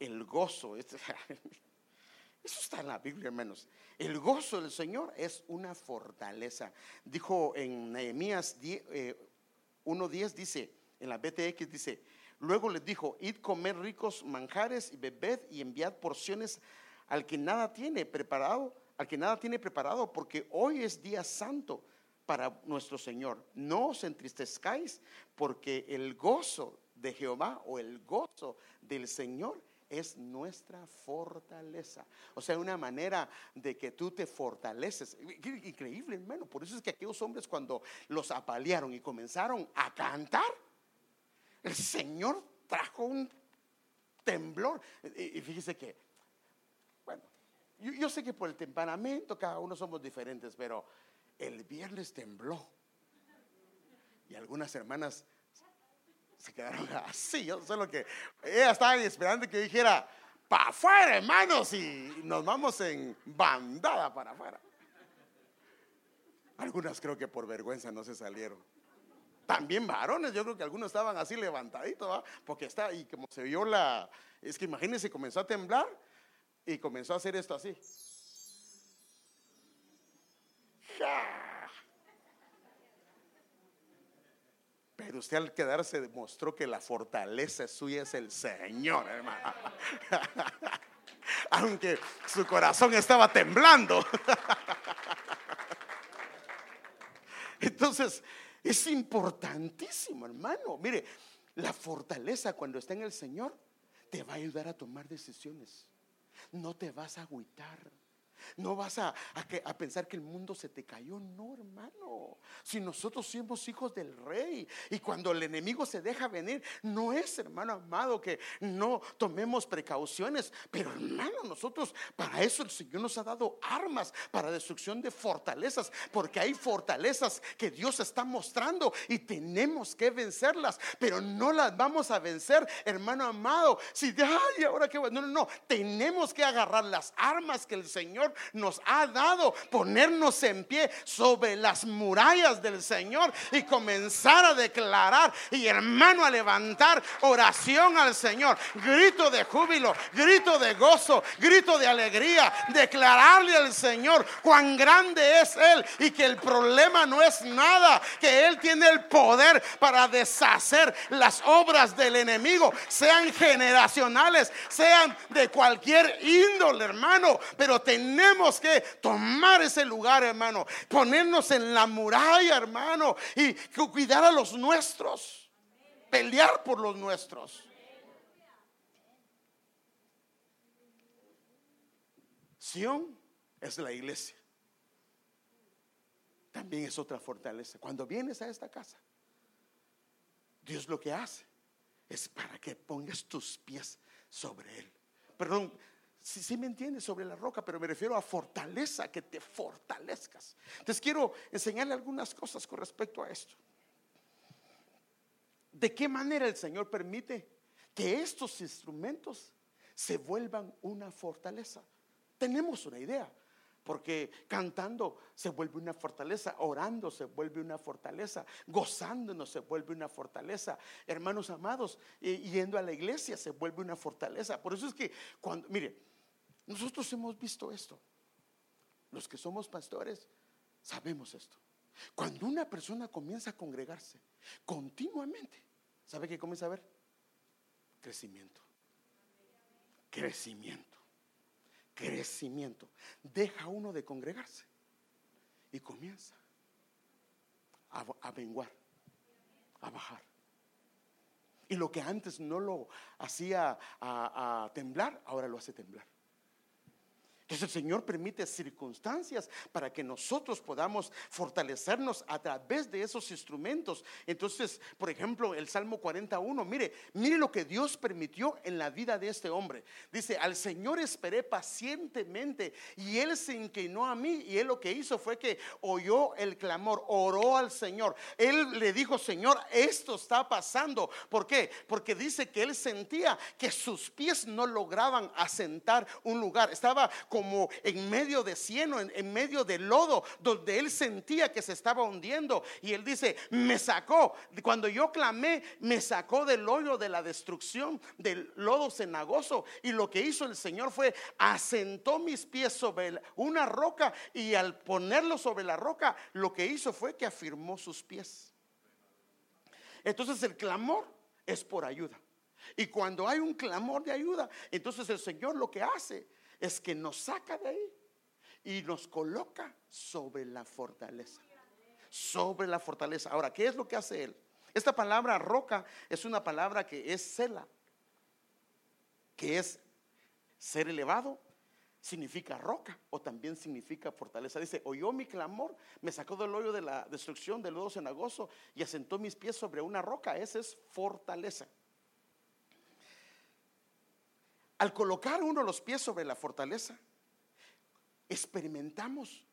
el gozo. Este, eso está en la Biblia, hermanos. El gozo del Señor es una fortaleza. Dijo en Nehemías 1.10, eh, dice, en la BTX dice, luego les dijo, id comer ricos manjares y bebed y enviad porciones al que nada tiene preparado al que nada tiene preparado, porque hoy es día santo para nuestro Señor. No os entristezcáis, porque el gozo de Jehová o el gozo del Señor es nuestra fortaleza. O sea, una manera de que tú te fortaleces. Increíble, hermano. Por eso es que aquellos hombres cuando los apalearon y comenzaron a cantar, el Señor trajo un temblor. Y fíjese que yo, sé que por el temperamento cada uno somos diferentes, pero el viernes tembló. Y algunas hermanas se quedaron así. Yo sé lo que ellas estaban esperando que dijera, para afuera, hermanos, y nos vamos en bandada para afuera. Algunas creo que por vergüenza no se salieron. También varones, yo creo que algunos estaban así levantaditos, porque está, y como se vio la, es que imagínense, comenzó a temblar y comenzó a hacer esto así. Pero usted al quedarse demostró que la fortaleza suya es el Señor, hermano. Aunque su corazón estaba temblando. Entonces, es importantísimo, hermano. Mire, la fortaleza cuando está en el Señor te va a ayudar a tomar decisiones. No te vas a agüitar. No vas a, a, pensar que el mundo se te cayó, no, hermano. Si nosotros somos hijos del rey y cuando el enemigo se deja venir, no es, hermano amado, que no tomemos precauciones, pero hermano, nosotros para eso el Señor nos ha dado armas para destrucción de fortalezas, porque hay fortalezas que Dios está mostrando y tenemos que vencerlas, pero no las vamos a vencer, hermano amado. Si, ay, ahora que, no, no, no, tenemos que agarrar las armas que el Señor nos ha dado ponernos en pie sobre las murallas del Señor y comenzar a declarar y hermano a levantar oración al Señor, grito de júbilo, grito de gozo, grito de alegría, declararle al Señor cuán grande es Él y que el problema no es nada, que Él tiene el poder para deshacer las obras del enemigo, sean generacionales, sean de cualquier índole, hermano, pero tenemos tenemos que tomar ese lugar, hermano. Ponernos en la muralla, hermano. Y cuidar a los nuestros. Pelear por los nuestros. Sión es la iglesia. También es otra fortaleza. Cuando vienes a esta casa, Dios lo que hace es para que pongas tus pies sobre él. Perdón, si me entiendes sobre la roca, pero me refiero a fortaleza, que te fortalezcas. Entonces quiero enseñarle algunas cosas con respecto a esto. ¿De qué manera el Señor permite que estos instrumentos se vuelvan una fortaleza? Tenemos una idea, porque cantando se vuelve una fortaleza, orando se vuelve una fortaleza, gozándonos se vuelve una fortaleza. Hermanos amados, yendo a la iglesia se vuelve una fortaleza. Por eso es que cuando, mire, nosotros hemos visto esto. Los que somos pastores sabemos esto. Cuando una persona comienza a congregarse continuamente, ¿sabe qué comienza a ver? Crecimiento. Crecimiento. Crecimiento. Deja uno de congregarse y comienza a, a menguar, a bajar. Y lo que antes no lo hacía a temblar, ahora lo hace temblar. Entonces el Señor permite circunstancias para que nosotros podamos fortalecernos a través de esos instrumentos. Entonces, por ejemplo, el Salmo 41, mire, mire lo que Dios permitió en la vida de este hombre. Dice, al Señor esperé pacientemente y Él se inclinó a mí y Él lo que hizo fue que oyó el clamor, oró al Señor. Él le dijo, Señor, esto está pasando. ¿Por qué? Porque dice que Él sentía que sus pies no lograban asentar un lugar. Estaba con como en medio de cieno, en, medio de lodo, donde él sentía que se estaba hundiendo. Y él dice, me sacó, cuando yo clamé, me sacó del hoyo de la destrucción, del lodo cenagoso. Y lo que hizo el Señor fue, asentó mis pies sobre una roca y al ponerlo sobre la roca, lo que hizo fue que afirmó sus pies. Entonces el clamor es por ayuda. Y cuando hay un clamor de ayuda, entonces el Señor lo que hace es que nos saca de ahí y nos coloca sobre la fortaleza. Sobre la fortaleza. Ahora, ¿qué es lo que hace Él? Esta palabra roca es una palabra que es cela, que es ser elevado, significa roca o también significa fortaleza. Dice, oyó mi clamor, me sacó del hoyo de la destrucción del lodo cenagoso y asentó mis pies sobre una roca. Esa es fortaleza. Al colocar uno los pies sobre la fortaleza, experimentamos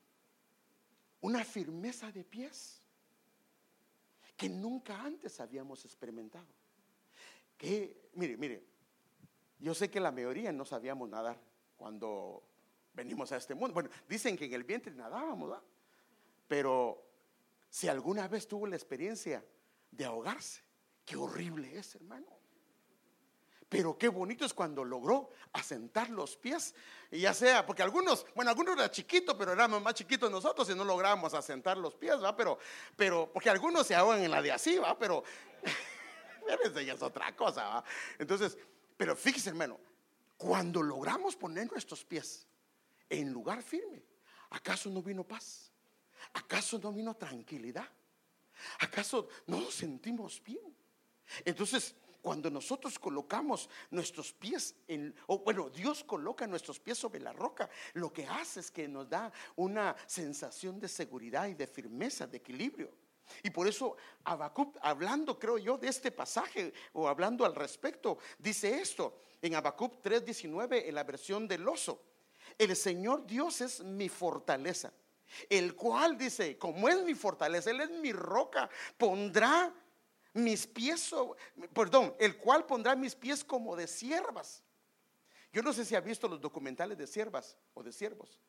una firmeza de pies que nunca antes habíamos experimentado. Que, mire, mire, yo sé que la mayoría no sabíamos nadar cuando venimos a este mundo. Bueno, dicen que en el vientre nadábamos, ¿verdad? Pero si alguna vez tuvo la experiencia de ahogarse, qué horrible es, hermano. Pero qué bonito es cuando logró asentar los pies. Y ya sea, porque algunos, bueno, algunos eran chiquitos, pero éramos más chiquitos nosotros y no lográbamos asentar los pies, ¿va? Pero, pero, porque algunos se ahogan en la de así, ¿va? Pero, eso ya es otra cosa, ¿va? Entonces, pero fíjese, hermano, cuando logramos poner nuestros pies en lugar firme, ¿acaso no vino paz? ¿Acaso no vino tranquilidad? ¿Acaso no nos sentimos bien? Entonces, cuando nosotros colocamos nuestros pies en, o bueno, Dios coloca nuestros pies sobre la roca, lo que hace es que nos da una sensación de seguridad y de firmeza, de equilibrio. Y por eso Habacuc, hablando creo yo de este pasaje o hablando al respecto, dice esto en Habacuc 3:19 en la versión del oso. El Señor Dios es mi fortaleza, el cual dice, como es mi fortaleza, Él es mi roca, pondrá mis pies, perdón, el cual pondrá mis pies como de siervas. Yo no sé si ha visto los documentales de siervas o de siervos.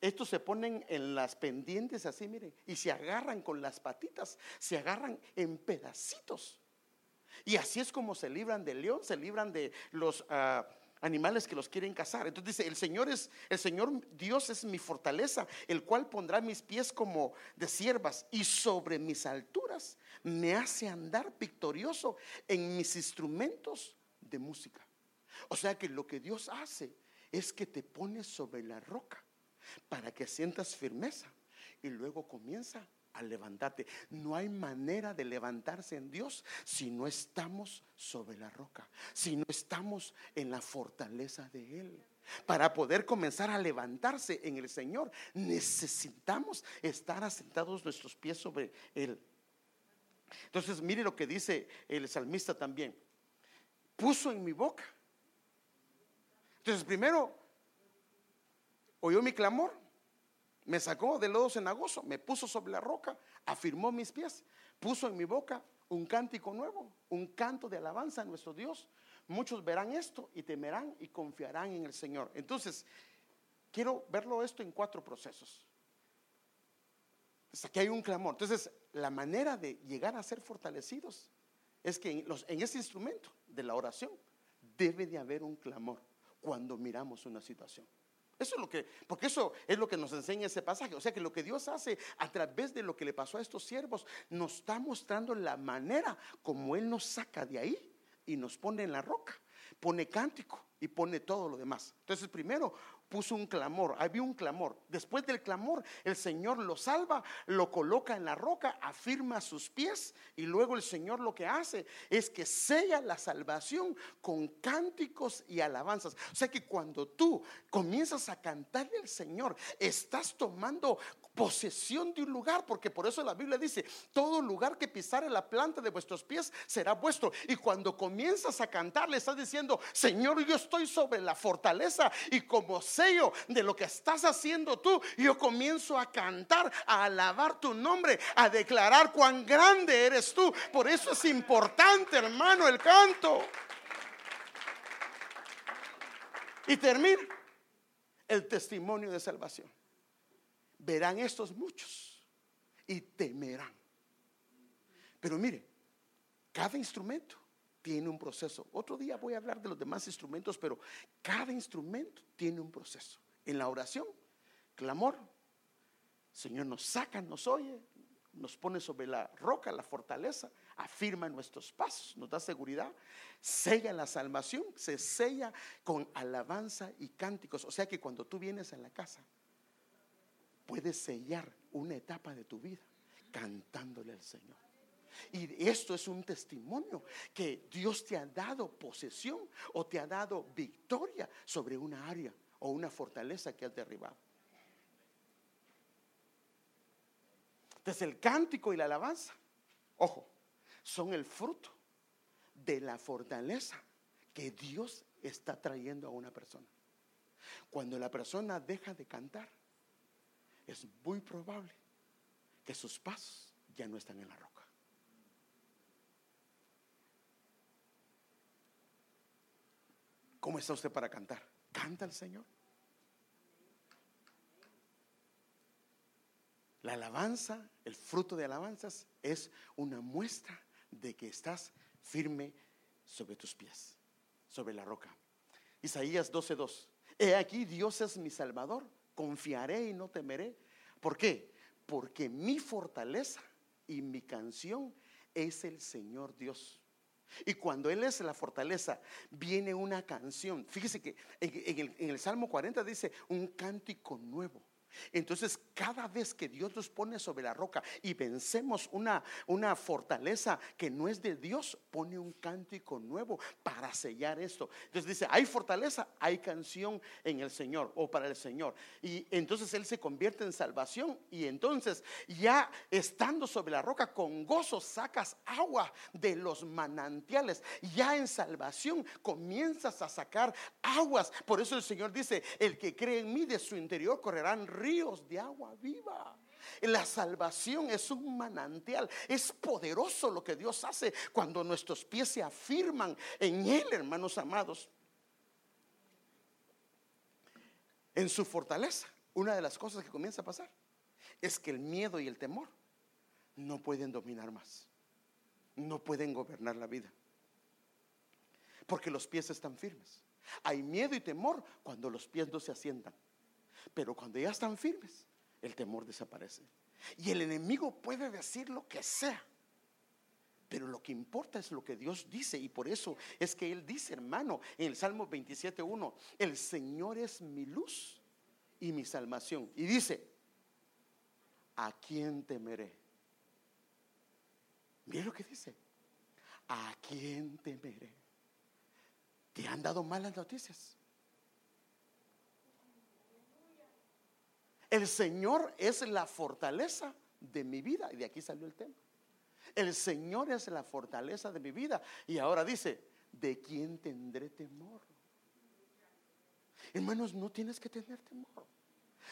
Estos se ponen en las pendientes así, miren, y se agarran con las patitas, se agarran en pedacitos. Y así es como se libran del león, se libran de los ah, animales que los quieren cazar. Entonces dice, el Señor es, el Señor Dios es mi fortaleza, el cual pondrá mis pies como de siervas y sobre mis alturas me hace andar victorioso en mis instrumentos de música. O sea que lo que Dios hace es que te pone sobre la roca para que sientas firmeza y luego comienza a levantarte. No hay manera de levantarse en Dios si no estamos sobre la roca, si no estamos en la fortaleza de Él. Para poder comenzar a levantarse en el Señor, necesitamos estar asentados nuestros pies sobre Él. Entonces, mire lo que dice el salmista también. Puso en mi boca. Entonces, primero, oyó mi clamor, me sacó del lodo cenagoso, me puso sobre la roca, afirmó mis pies, puso en mi boca un cántico nuevo, un canto de alabanza a nuestro Dios. Muchos verán esto y temerán y confiarán en el Señor. Entonces, quiero verlo esto en cuatro procesos. aquí hay un clamor. Entonces, la manera de llegar a ser fortalecidos es que en, los, en ese instrumento de la oración debe de haber un clamor cuando miramos una situación. Eso es lo que, porque eso es lo que nos enseña ese pasaje. O sea que lo que Dios hace a través de lo que le pasó a estos siervos, nos está mostrando la manera como Él nos saca de ahí y nos pone en la roca, pone cántico y pone todo lo demás. Entonces, primero, puso un clamor, había un clamor. Después del clamor, el Señor lo salva, lo coloca en la roca, afirma sus pies y luego el Señor lo que hace es que sella la salvación con cánticos y alabanzas. O sea que cuando tú comienzas a cantarle al Señor, estás tomando posesión de un lugar, porque por eso la Biblia dice, todo lugar que pisare la planta de vuestros pies será vuestro. Y cuando comienzas a cantar, le estás diciendo, Señor, yo estoy sobre la fortaleza y como de lo que estás haciendo tú, yo comienzo a cantar, a alabar tu nombre, a declarar cuán grande eres tú. Por eso es importante, hermano, el canto. Y termina el testimonio de salvación verán estos muchos y temerán. Pero mire, cada instrumento tiene un proceso. Otro día voy a hablar de los demás instrumentos, pero cada instrumento tiene un proceso. En la oración, clamor, Señor nos saca, nos oye, nos pone sobre la roca, la fortaleza, afirma nuestros pasos, nos da seguridad, sella la salvación, se sella con alabanza y cánticos. O sea que cuando tú vienes a la casa, puedes sellar una etapa de tu vida cantándole al Señor. Y esto es un testimonio que Dios te ha dado posesión o te ha dado victoria sobre una área o una fortaleza que has derribado. Entonces el cántico y la alabanza, ojo, son el fruto de la fortaleza que Dios está trayendo a una persona. Cuando la persona deja de cantar, es muy probable que sus pasos ya no están en la roca. ¿Cómo está usted para cantar? ¿Canta el Señor? La alabanza, el fruto de alabanzas es una muestra de que estás firme sobre tus pies. sobre la roca. Isaías 12:2. He aquí, Dios es mi salvador. Confiaré y no temeré. ¿Por qué? Porque mi fortaleza y mi canción es el Señor Dios. Y cuando Él es la fortaleza, viene una canción. Fíjese que en el, el Salmo 40 dice un cántico nuevo. Entonces, cada vez que Dios nos pone sobre la roca y vencemos una, una fortaleza que no es de Dios, pone un cántico nuevo para sellar esto. Entonces dice, hay fortaleza, hay canción en el Señor o para el Señor. Y entonces Él se convierte en salvación y entonces ya estando sobre la roca con gozo sacas agua de los manantiales. Ya en salvación comienzas a sacar aguas. Por eso el Señor dice, el que cree en mí de su interior correrán ríos de agua viva. La salvación es un manantial. Es poderoso lo que Dios hace cuando nuestros pies se afirman en Él, hermanos amados. En su fortaleza, una de las cosas que comienza a pasar es que el miedo y el temor no pueden dominar más. No pueden gobernar la vida. Porque los pies están firmes. Hay miedo y temor cuando los pies no se asientan. Pero cuando ya están firmes, el temor desaparece. Y el enemigo puede decir lo que sea. Pero lo que importa es lo que Dios dice. Y por eso es que Él dice, hermano, en el Salmo 27.1, el Señor es mi luz y mi salvación. Y dice, ¿a quién temeré? Mire lo que dice. ¿A quién temeré? ¿Te han dado malas noticias? El Señor es la fortaleza de mi vida. Y de aquí salió el tema. El Señor es la fortaleza de mi vida. Y ahora dice, ¿de quién tendré temor? Hermanos, no tienes que tener temor.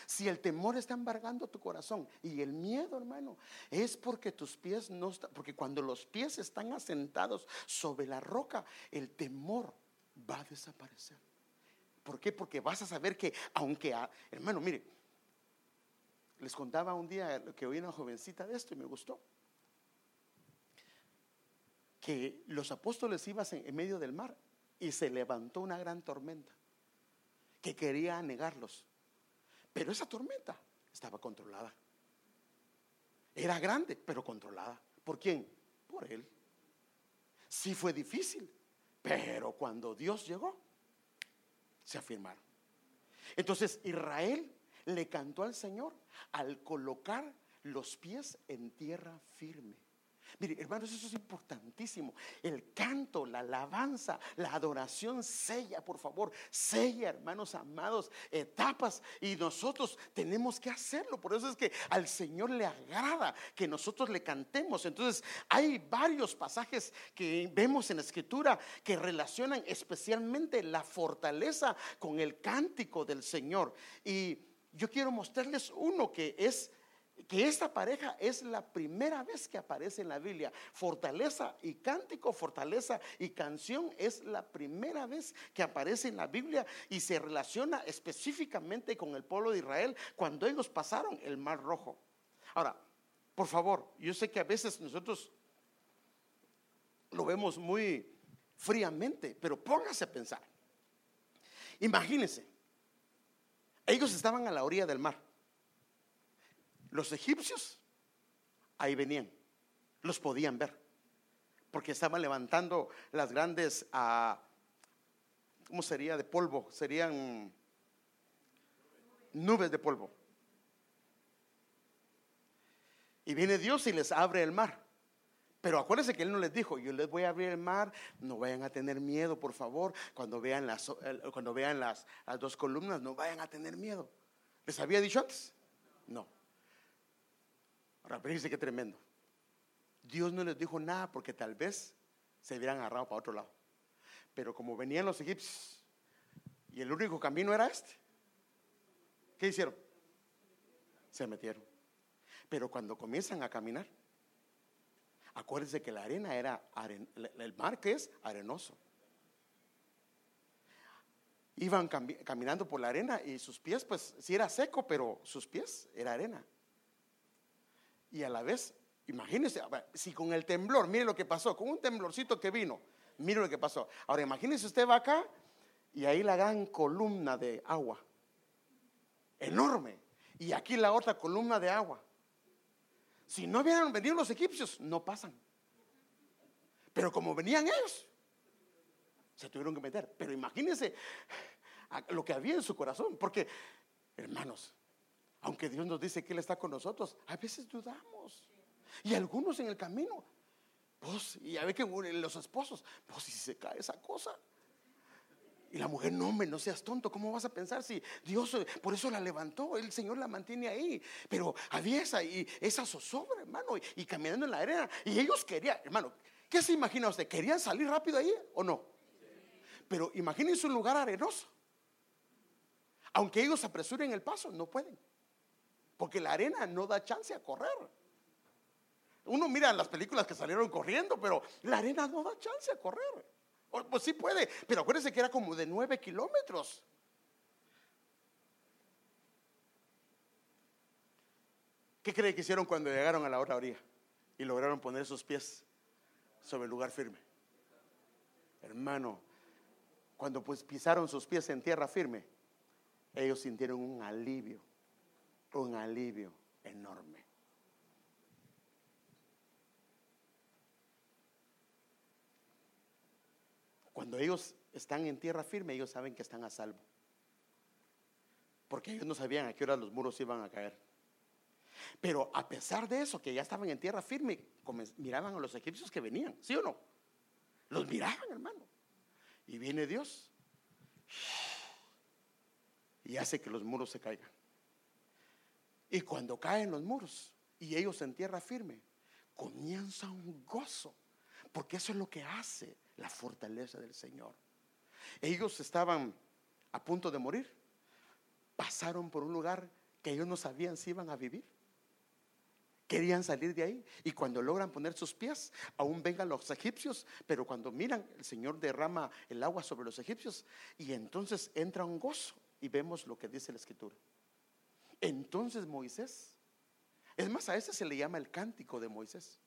Si el temor está embargando tu corazón y el miedo, hermano, es porque tus pies no están, porque cuando los pies están asentados sobre la roca, el temor va a desaparecer. ¿Por qué? Porque vas a saber que aunque, hermano, mire, les contaba un día que oí una jovencita de esto y me gustó. Que los apóstoles iban en medio del mar y se levantó una gran tormenta que quería anegarlos. Pero esa tormenta estaba controlada. Era grande, pero controlada. ¿Por quién? Por él. Sí fue difícil, pero cuando Dios llegó, se afirmaron. Entonces Israel le cantó al Señor al colocar los pies en tierra firme. Mire, hermanos, eso es importantísimo. El canto, la alabanza, la adoración sella, por favor, sella, hermanos amados, etapas. Y nosotros tenemos que hacerlo. Por eso es que al Señor le agrada que nosotros le cantemos. Entonces, hay varios pasajes que vemos en la Escritura que relacionan especialmente la fortaleza con el cántico del Señor. Y yo quiero mostrarles uno que es que esta pareja es la primera vez que aparece en la Biblia. Fortaleza y cántico, fortaleza y canción es la primera vez que aparece en la Biblia y se relaciona específicamente con el pueblo de Israel cuando ellos pasaron el Mar Rojo. Ahora, por favor, yo sé que a veces nosotros lo vemos muy fríamente, pero póngase a pensar. Imagínense, ellos estaban a la orilla del mar. Los egipcios ahí venían, los podían ver, porque estaban levantando las grandes, ah, ¿cómo sería? De polvo, serían nubes de polvo. Y viene Dios y les abre el mar. Pero acuérdense que Él no les dijo, yo les voy a abrir el mar, no vayan a tener miedo, por favor. Cuando vean las, cuando vean las, las dos columnas, no vayan a tener miedo. ¿Les había dicho antes? No. Ahora, fíjense qué tremendo. Dios no les dijo nada porque tal vez se hubieran agarrado para otro lado. Pero como venían los egipcios y el único camino era este, ¿qué hicieron? Se metieron. Pero cuando comienzan a caminar, Acuérdense que la arena era, el mar que es arenoso. Iban caminando por la arena y sus pies, pues sí era seco, pero sus pies era arena. Y a la vez, imagínense, si con el temblor, mire lo que pasó, con un temblorcito que vino, Mire lo que pasó. Ahora imagínese usted va acá y ahí la gran columna de agua. Enorme. Y aquí la otra columna de agua. Si no hubieran venido los egipcios, no pasan. Pero como venían ellos, se tuvieron que meter. Pero imagínense lo que había en su corazón. Porque, hermanos, aunque Dios nos dice que Él está con nosotros, a veces dudamos. Y algunos en el camino, pues, y a ver que los esposos, pues si se cae esa cosa. Y la mujer, no, hombre, no seas tonto, ¿cómo vas a pensar si Dios por eso la levantó? El Señor la mantiene ahí. Pero había esa, y esa zozobra, hermano, y, y caminando en la arena. Y ellos querían, hermano, ¿qué se imagina usted? ¿Querían salir rápido ahí o no? Pero imagínense un lugar arenoso. Aunque ellos apresuren el paso, no pueden. Porque la arena no da chance a correr. Uno mira las películas que salieron corriendo, pero la arena no da chance a correr. Pues sí puede, pero acuérdense que era como de nueve kilómetros. ¿Qué cree que hicieron cuando llegaron a la otra orilla y lograron poner sus pies sobre el lugar firme? Hermano, cuando pues pisaron sus pies en tierra firme, ellos sintieron un alivio, un alivio enorme. Cuando ellos están en tierra firme, ellos saben que están a salvo. Porque ellos no sabían a qué hora los muros iban a caer. Pero a pesar de eso, que ya estaban en tierra firme, miraban a los egipcios que venían, ¿sí o no? Los miraban, hermano. Y viene Dios y hace que los muros se caigan. Y cuando caen los muros y ellos en tierra firme, comienza un gozo, porque eso es lo que hace la fortaleza del Señor. Ellos estaban a punto de morir, pasaron por un lugar que ellos no sabían si iban a vivir. Querían salir de ahí y cuando logran poner sus pies, aún vengan los egipcios, pero cuando miran, el Señor derrama el agua sobre los egipcios y entonces entra un gozo y vemos lo que dice la escritura. Entonces Moisés, es más, a ese se le llama el cántico de Moisés.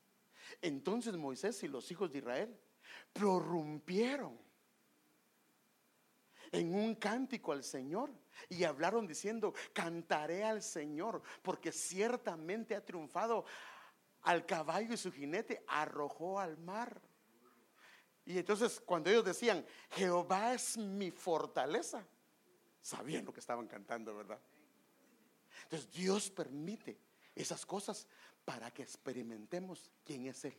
Entonces Moisés y los hijos de Israel prorrumpieron en un cántico al Señor y hablaron diciendo, cantaré al Señor porque ciertamente ha triunfado al caballo y su jinete arrojó al mar. Y entonces cuando ellos decían, Jehová es mi fortaleza, sabían lo que estaban cantando, ¿verdad? Entonces Dios permite esas cosas para que experimentemos quién es Él.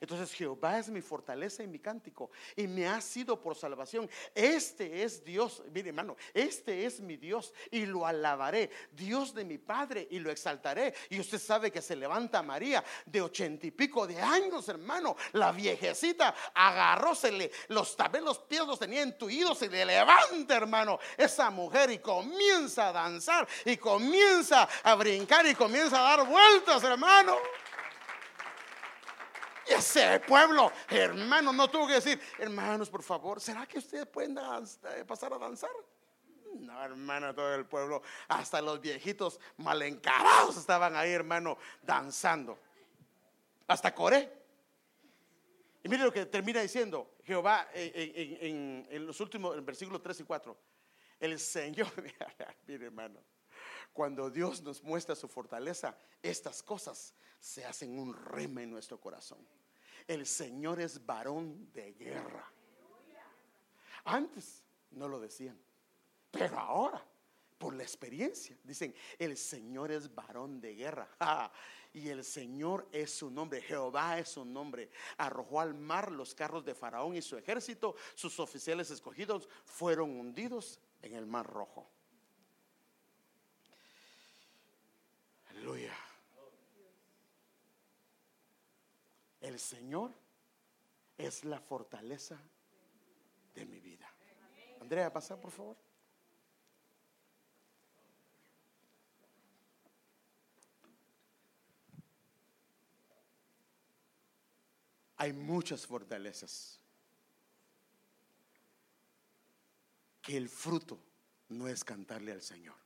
Entonces Jehová es mi fortaleza y mi cántico y me ha sido por salvación. Este es Dios, mire hermano, este es mi Dios y lo alabaré, Dios de mi Padre y lo exaltaré. Y usted sabe que se levanta María de ochenta y pico de años, hermano, la viejecita agarrósele, los también los pies los tenía entuidos y le levanta, hermano, esa mujer y comienza a danzar y comienza a brincar y comienza a dar vueltas, hermano. Y ese pueblo, hermano, no tuvo que decir, hermanos, por favor, ¿será que ustedes pueden eh, pasar a danzar? No, hermano, todo el pueblo, hasta los viejitos mal encarados estaban ahí, hermano, danzando. Hasta Coré. Y mire lo que termina diciendo Jehová en, en los últimos, en versículos 3 y 4. El Señor, mire hermano, cuando Dios nos muestra su fortaleza, estas cosas se hacen un rema en nuestro corazón. El Señor es varón de guerra. Antes no lo decían, pero ahora, por la experiencia, dicen, el Señor es varón de guerra. y el Señor es su nombre, Jehová es su nombre. Arrojó al mar los carros de Faraón y su ejército, sus oficiales escogidos fueron hundidos en el mar rojo. Aleluya. El Señor es la fortaleza de mi vida. Andrea, pasa por favor. Hay muchas fortalezas que el fruto no es cantarle al Señor.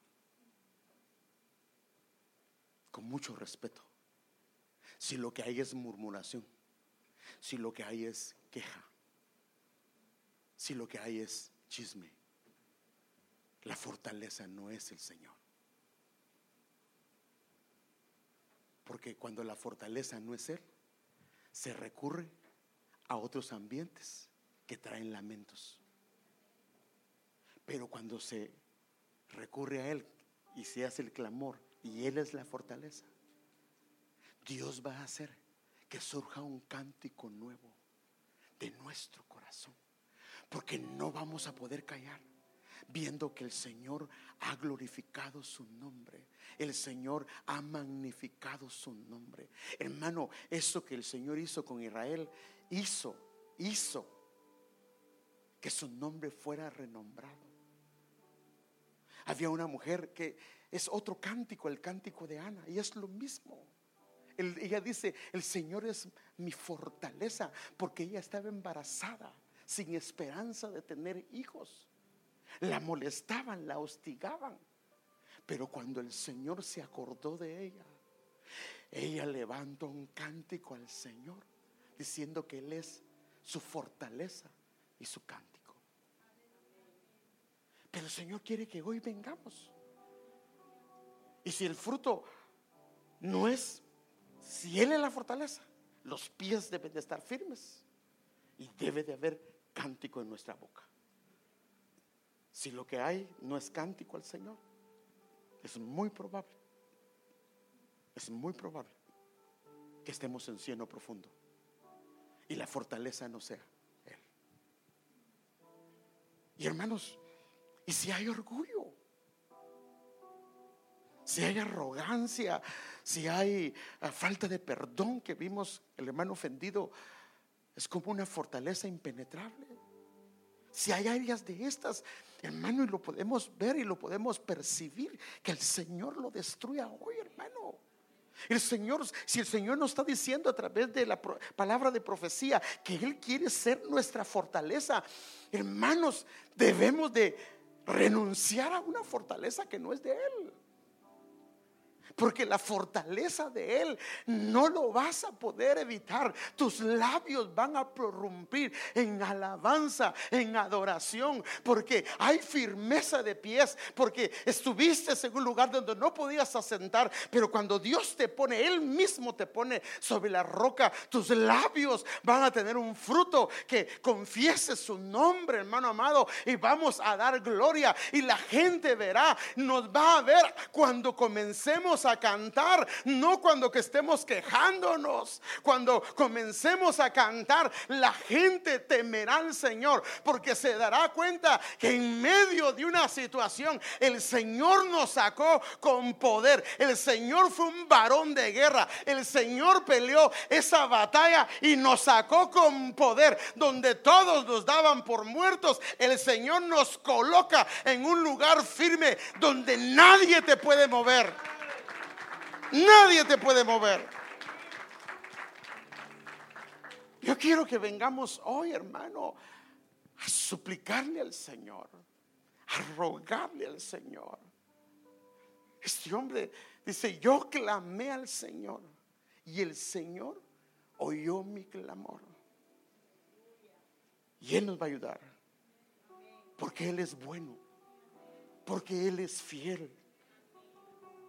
Con mucho respeto si lo que hay es murmuración, si lo que hay es queja, si lo que hay es chisme? La fortaleza no es el Señor. Porque cuando la fortaleza no es Él, se recurre a otros ambientes que traen lamentos. Pero cuando se recurre a Él y se hace el clamor y Él es la fortaleza, Dios va a hacer que surja un cántico nuevo de nuestro corazón. Porque no vamos a poder callar viendo que el Señor ha glorificado su nombre. El Señor ha magnificado su nombre. Hermano, eso que el Señor hizo con Israel, hizo, hizo que su nombre fuera renombrado. Había una mujer que es otro cántico, el cántico de Ana, y es lo mismo. Ella dice, el Señor es mi fortaleza, porque ella estaba embarazada, sin esperanza de tener hijos. La molestaban, la hostigaban. Pero cuando el Señor se acordó de ella, ella levantó un cántico al Señor, diciendo que Él es su fortaleza y su cántico. Pero el Señor quiere que hoy vengamos. Y si el fruto no es, si Él es la fortaleza, los pies deben de estar firmes y debe de haber cántico en nuestra boca. Si lo que hay no es cántico al Señor, es muy probable, es muy probable que estemos en cieno profundo y la fortaleza no sea Él. Y hermanos, ¿y si hay orgullo? Si hay arrogancia, si hay ah, falta de perdón que vimos el hermano ofendido, es como una fortaleza impenetrable. Si hay áreas de estas, hermano, y lo podemos ver y lo podemos percibir, que el Señor lo destruya hoy, hermano. El Señor, si el Señor nos está diciendo a través de la palabra de profecía que Él quiere ser nuestra fortaleza, hermanos, debemos de renunciar a una fortaleza que no es de Él. Porque la fortaleza de Él no lo vas a poder evitar. Tus labios van a prorrumpir en alabanza, en adoración. Porque hay firmeza de pies. Porque estuviste en un lugar donde no podías asentar. Pero cuando Dios te pone, Él mismo te pone sobre la roca. Tus labios van a tener un fruto que confiese su nombre, hermano amado. Y vamos a dar gloria. Y la gente verá, nos va a ver cuando comencemos a cantar, no cuando que estemos quejándonos. Cuando comencemos a cantar, la gente temerá al Señor porque se dará cuenta que en medio de una situación el Señor nos sacó con poder. El Señor fue un varón de guerra. El Señor peleó esa batalla y nos sacó con poder. Donde todos nos daban por muertos, el Señor nos coloca en un lugar firme donde nadie te puede mover. Nadie te puede mover. Yo quiero que vengamos hoy, hermano, a suplicarle al Señor, a rogarle al Señor. Este hombre dice, yo clamé al Señor y el Señor oyó mi clamor. Y Él nos va a ayudar, porque Él es bueno, porque Él es fiel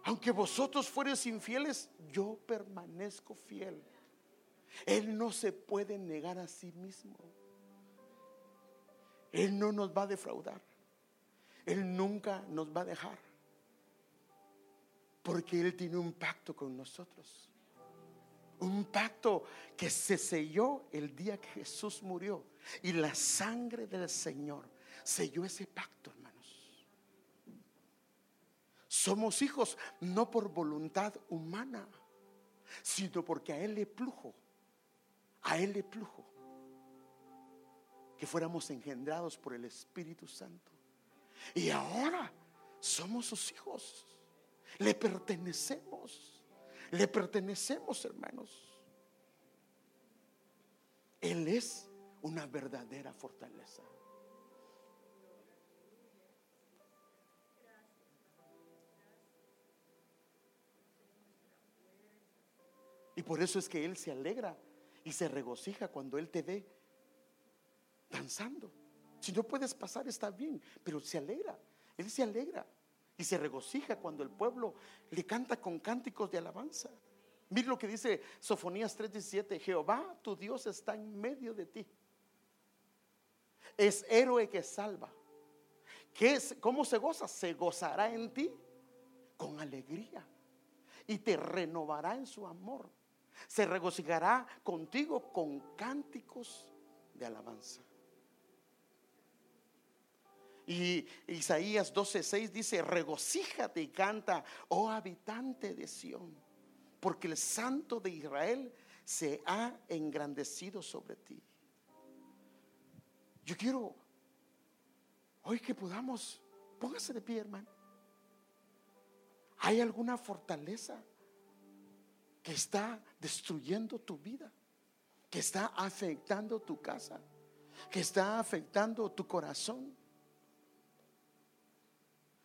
aunque vosotros fueres infieles, yo permanezco fiel. Él no se puede negar a sí mismo. Él no nos va a defraudar. Él nunca nos va a dejar. Porque Él tiene un pacto con nosotros. Un pacto que se selló el día que Jesús murió. Y la sangre del Señor selló ese pacto, somos hijos no por voluntad humana, sino porque a Él le plujo, a Él le plujo que fuéramos engendrados por el Espíritu Santo. Y ahora somos sus hijos, le pertenecemos, le pertenecemos hermanos. Él es una verdadera fortaleza. Y por eso es que Él se alegra y se regocija cuando Él te ve danzando, Si no puedes pasar, está bien, pero se alegra. Él se alegra y se regocija cuando el pueblo le canta con cánticos de alabanza. Mira lo que dice Sofonías 3:17, Jehová tu Dios está en medio de ti. Es héroe que salva. ¿Qué es, ¿Cómo se goza? Se gozará en ti con alegría y te renovará en su amor. Se regocijará contigo con cánticos de alabanza. Y Isaías 12:6 dice, regocíjate y canta, oh habitante de Sión, porque el santo de Israel se ha engrandecido sobre ti. Yo quiero hoy que podamos, póngase de pie, hermano. ¿Hay alguna fortaleza que está destruyendo tu vida? Que está afectando tu casa? Que está afectando tu corazón?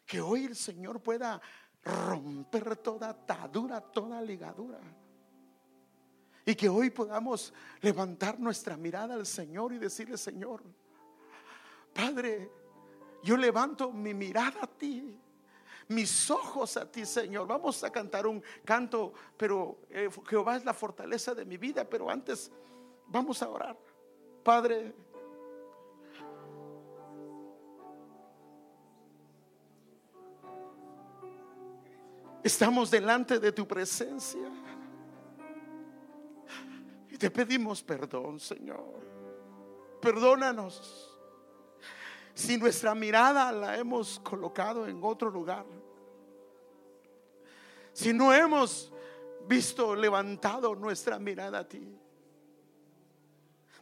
Que hoy el Señor pueda romper toda atadura, toda ligadura. Y que hoy podamos levantar nuestra mirada al Señor y decirle, Señor, Padre, yo levanto mi mirada a ti, mis ojos a ti, Señor. Vamos a cantar un canto, pero eh, Jehová es la fortaleza de mi vida, pero antes vamos a orar. Padre, Estamos delante de tu presencia. Y te pedimos perdón, Señor. Perdónanos si nuestra mirada la hemos colocado en otro lugar. Si no hemos visto levantado nuestra mirada a ti.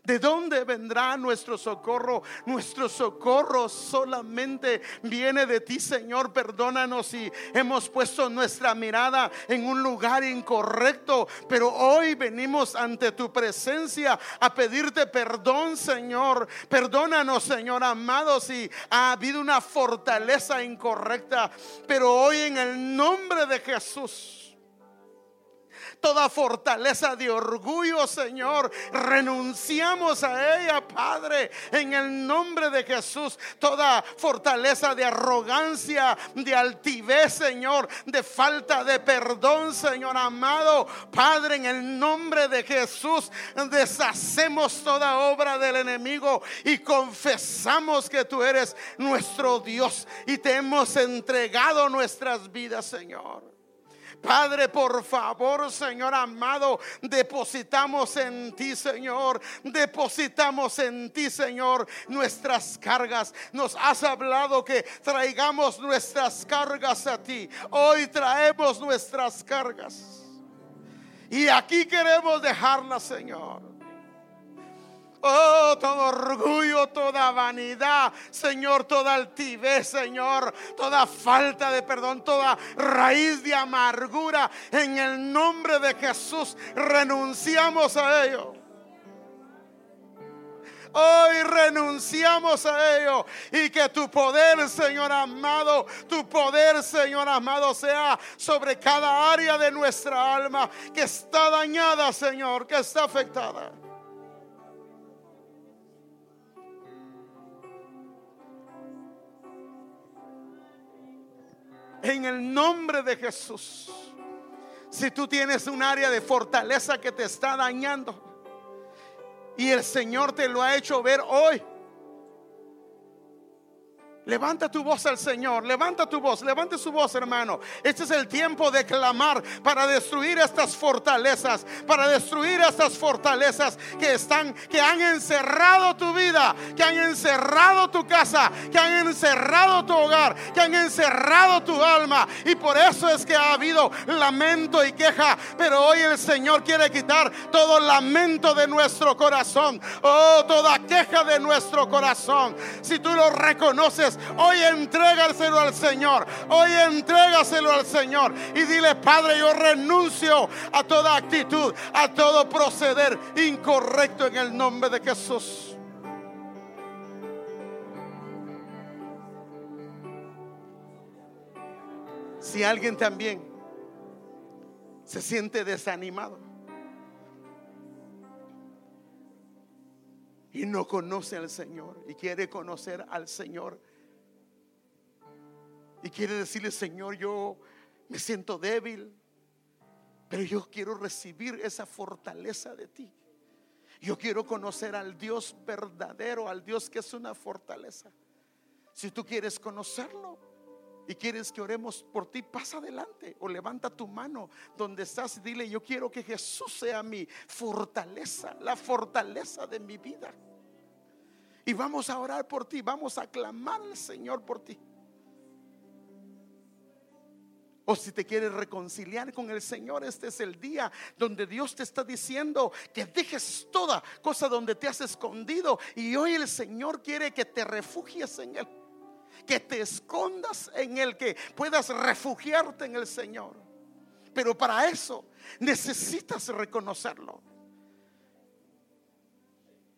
¿De dónde vendrá nuestro socorro? Nuestro socorro solamente viene de ti, Señor. Perdónanos si hemos puesto nuestra mirada en un lugar incorrecto. Pero hoy venimos ante tu presencia a pedirte perdón, Señor. Perdónanos, Señor amado, si ha habido una fortaleza incorrecta. Pero hoy en el nombre de Jesús toda fortaleza de orgullo, Señor. Renunciamos a ella, Padre, en el nombre de Jesús. Toda fortaleza de arrogancia, de altivez, Señor, de falta de perdón, Señor amado. Padre, en el nombre de Jesús, deshacemos toda obra del enemigo y confesamos que tú eres nuestro Dios y te hemos entregado nuestras vidas, Señor. Padre, por favor, Señor amado, depositamos en ti, Señor. Depositamos en ti, Señor, nuestras cargas. Nos has hablado que traigamos nuestras cargas a ti. Hoy traemos nuestras cargas. Y aquí queremos dejarlas, Señor. Oh, todo orgullo, toda vanidad, Señor, toda altivez, Señor, toda falta de perdón, toda raíz de amargura. En el nombre de Jesús renunciamos a ello. Hoy renunciamos a ello y que tu poder, Señor amado, tu poder, Señor amado, sea sobre cada área de nuestra alma que está dañada, Señor, que está afectada. En el nombre de Jesús. Si tú tienes un área de fortaleza que te está dañando y el Señor te lo ha hecho ver hoy, Levanta tu voz al Señor, levanta tu voz, levante su voz, hermano. Este es el tiempo de clamar para destruir estas fortalezas, para destruir estas fortalezas que están, que han encerrado tu vida, que han encerrado tu casa, que han encerrado tu hogar, que han encerrado tu alma. Y por eso es que ha habido lamento y queja. Pero hoy el Señor quiere quitar todo lamento de nuestro corazón, oh, toda queja de nuestro corazón. Si tú lo reconoces, Hoy entrégaselo al Señor. Hoy entrégaselo al Señor. Y dile, Padre, yo renuncio a toda actitud, a todo proceder incorrecto en el nombre de Jesús. Si alguien también se siente desanimado y no conoce al Señor y quiere conocer al Señor. Y quiere decirle, Señor, yo me siento débil, pero yo quiero recibir esa fortaleza de ti. Yo quiero conocer al Dios verdadero, al Dios que es una fortaleza. Si tú quieres conocerlo y quieres que oremos por ti, pasa adelante o levanta tu mano donde estás y dile, yo quiero que Jesús sea mi fortaleza, la fortaleza de mi vida. Y vamos a orar por ti, vamos a clamar al Señor por ti. O si te quieres reconciliar con el Señor, este es el día donde Dios te está diciendo que dejes toda cosa donde te has escondido. Y hoy el Señor quiere que te refugies en Él. Que te escondas en Él, que puedas refugiarte en el Señor. Pero para eso necesitas reconocerlo.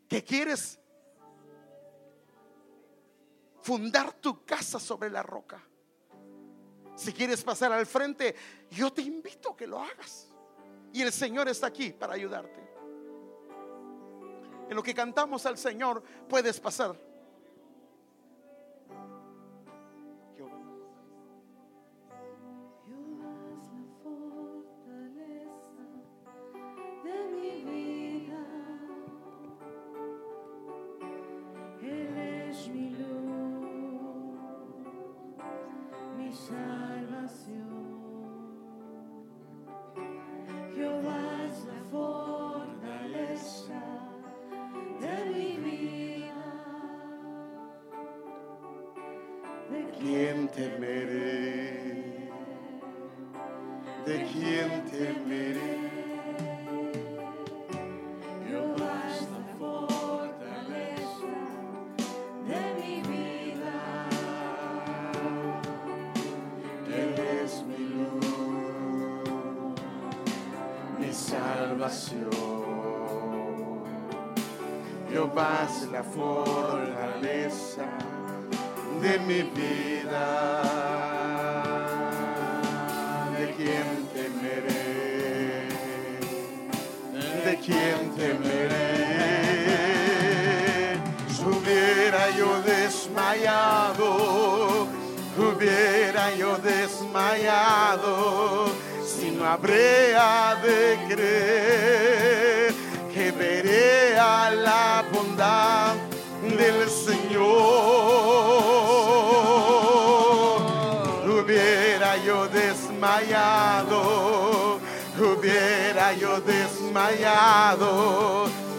Que quieres fundar tu casa sobre la roca si quieres pasar al frente, yo te invito a que lo hagas. Y el Señor está aquí para ayudarte. En lo que cantamos al Señor, puedes pasar. Jehová es la fortaleza de mi vida. ¿De quién temeré? ¿De quién temeré? Si yo desmayado, hubiera yo desmayado, habría de creer que veré a la bondad del Señor. Hubiera yo desmayado, hubiera yo desmayado,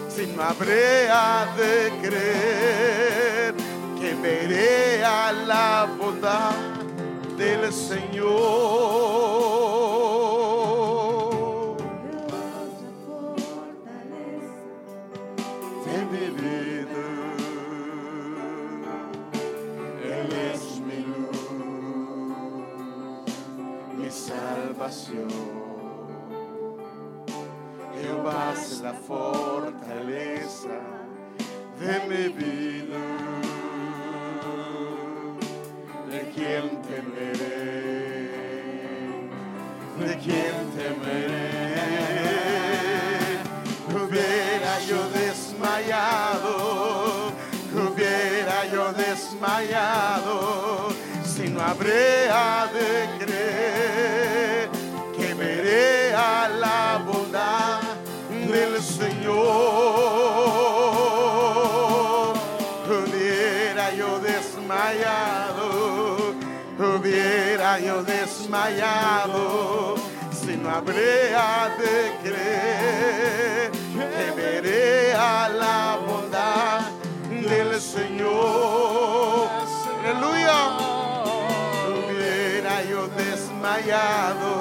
si no habría de creer que veré a la bondad del Señor. Jehová es la fortaleza de mi vida. ¿De quién temeré? ¿De quién temeré? Hubiera yo desmayado, hubiera yo desmayado, si no habría de creer Señor. Hubiera yo desmayado, hubiera yo desmayado, si no habría de creer que veré a la bondad del Señor. Aleluya. Hubiera yo desmayado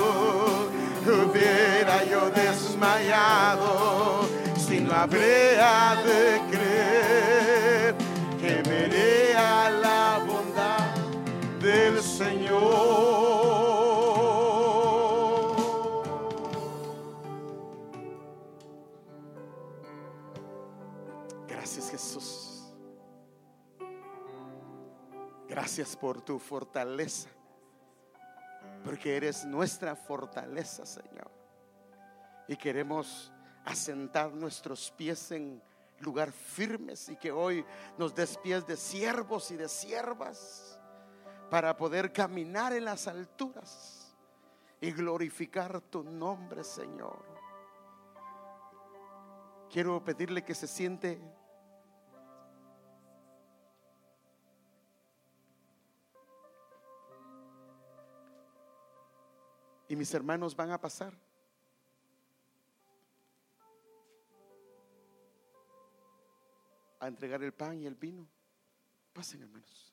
hubiera yo desmayado si no habría de creer que veré a la bondad del Señor. Gracias Jesús. Gracias por tu fortaleza porque eres nuestra fortaleza, Señor. Y queremos asentar nuestros pies en lugar firmes y que hoy nos des pies de siervos y de siervas para poder caminar en las alturas y glorificar tu nombre, Señor. Quiero pedirle que se siente y mis hermanos van a pasar. A entregar el pan y el vino. Pasen, hermanos.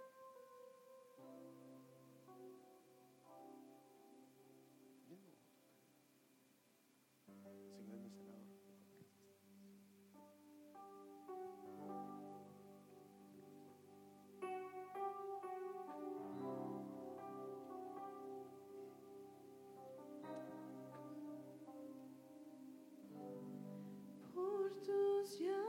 Soy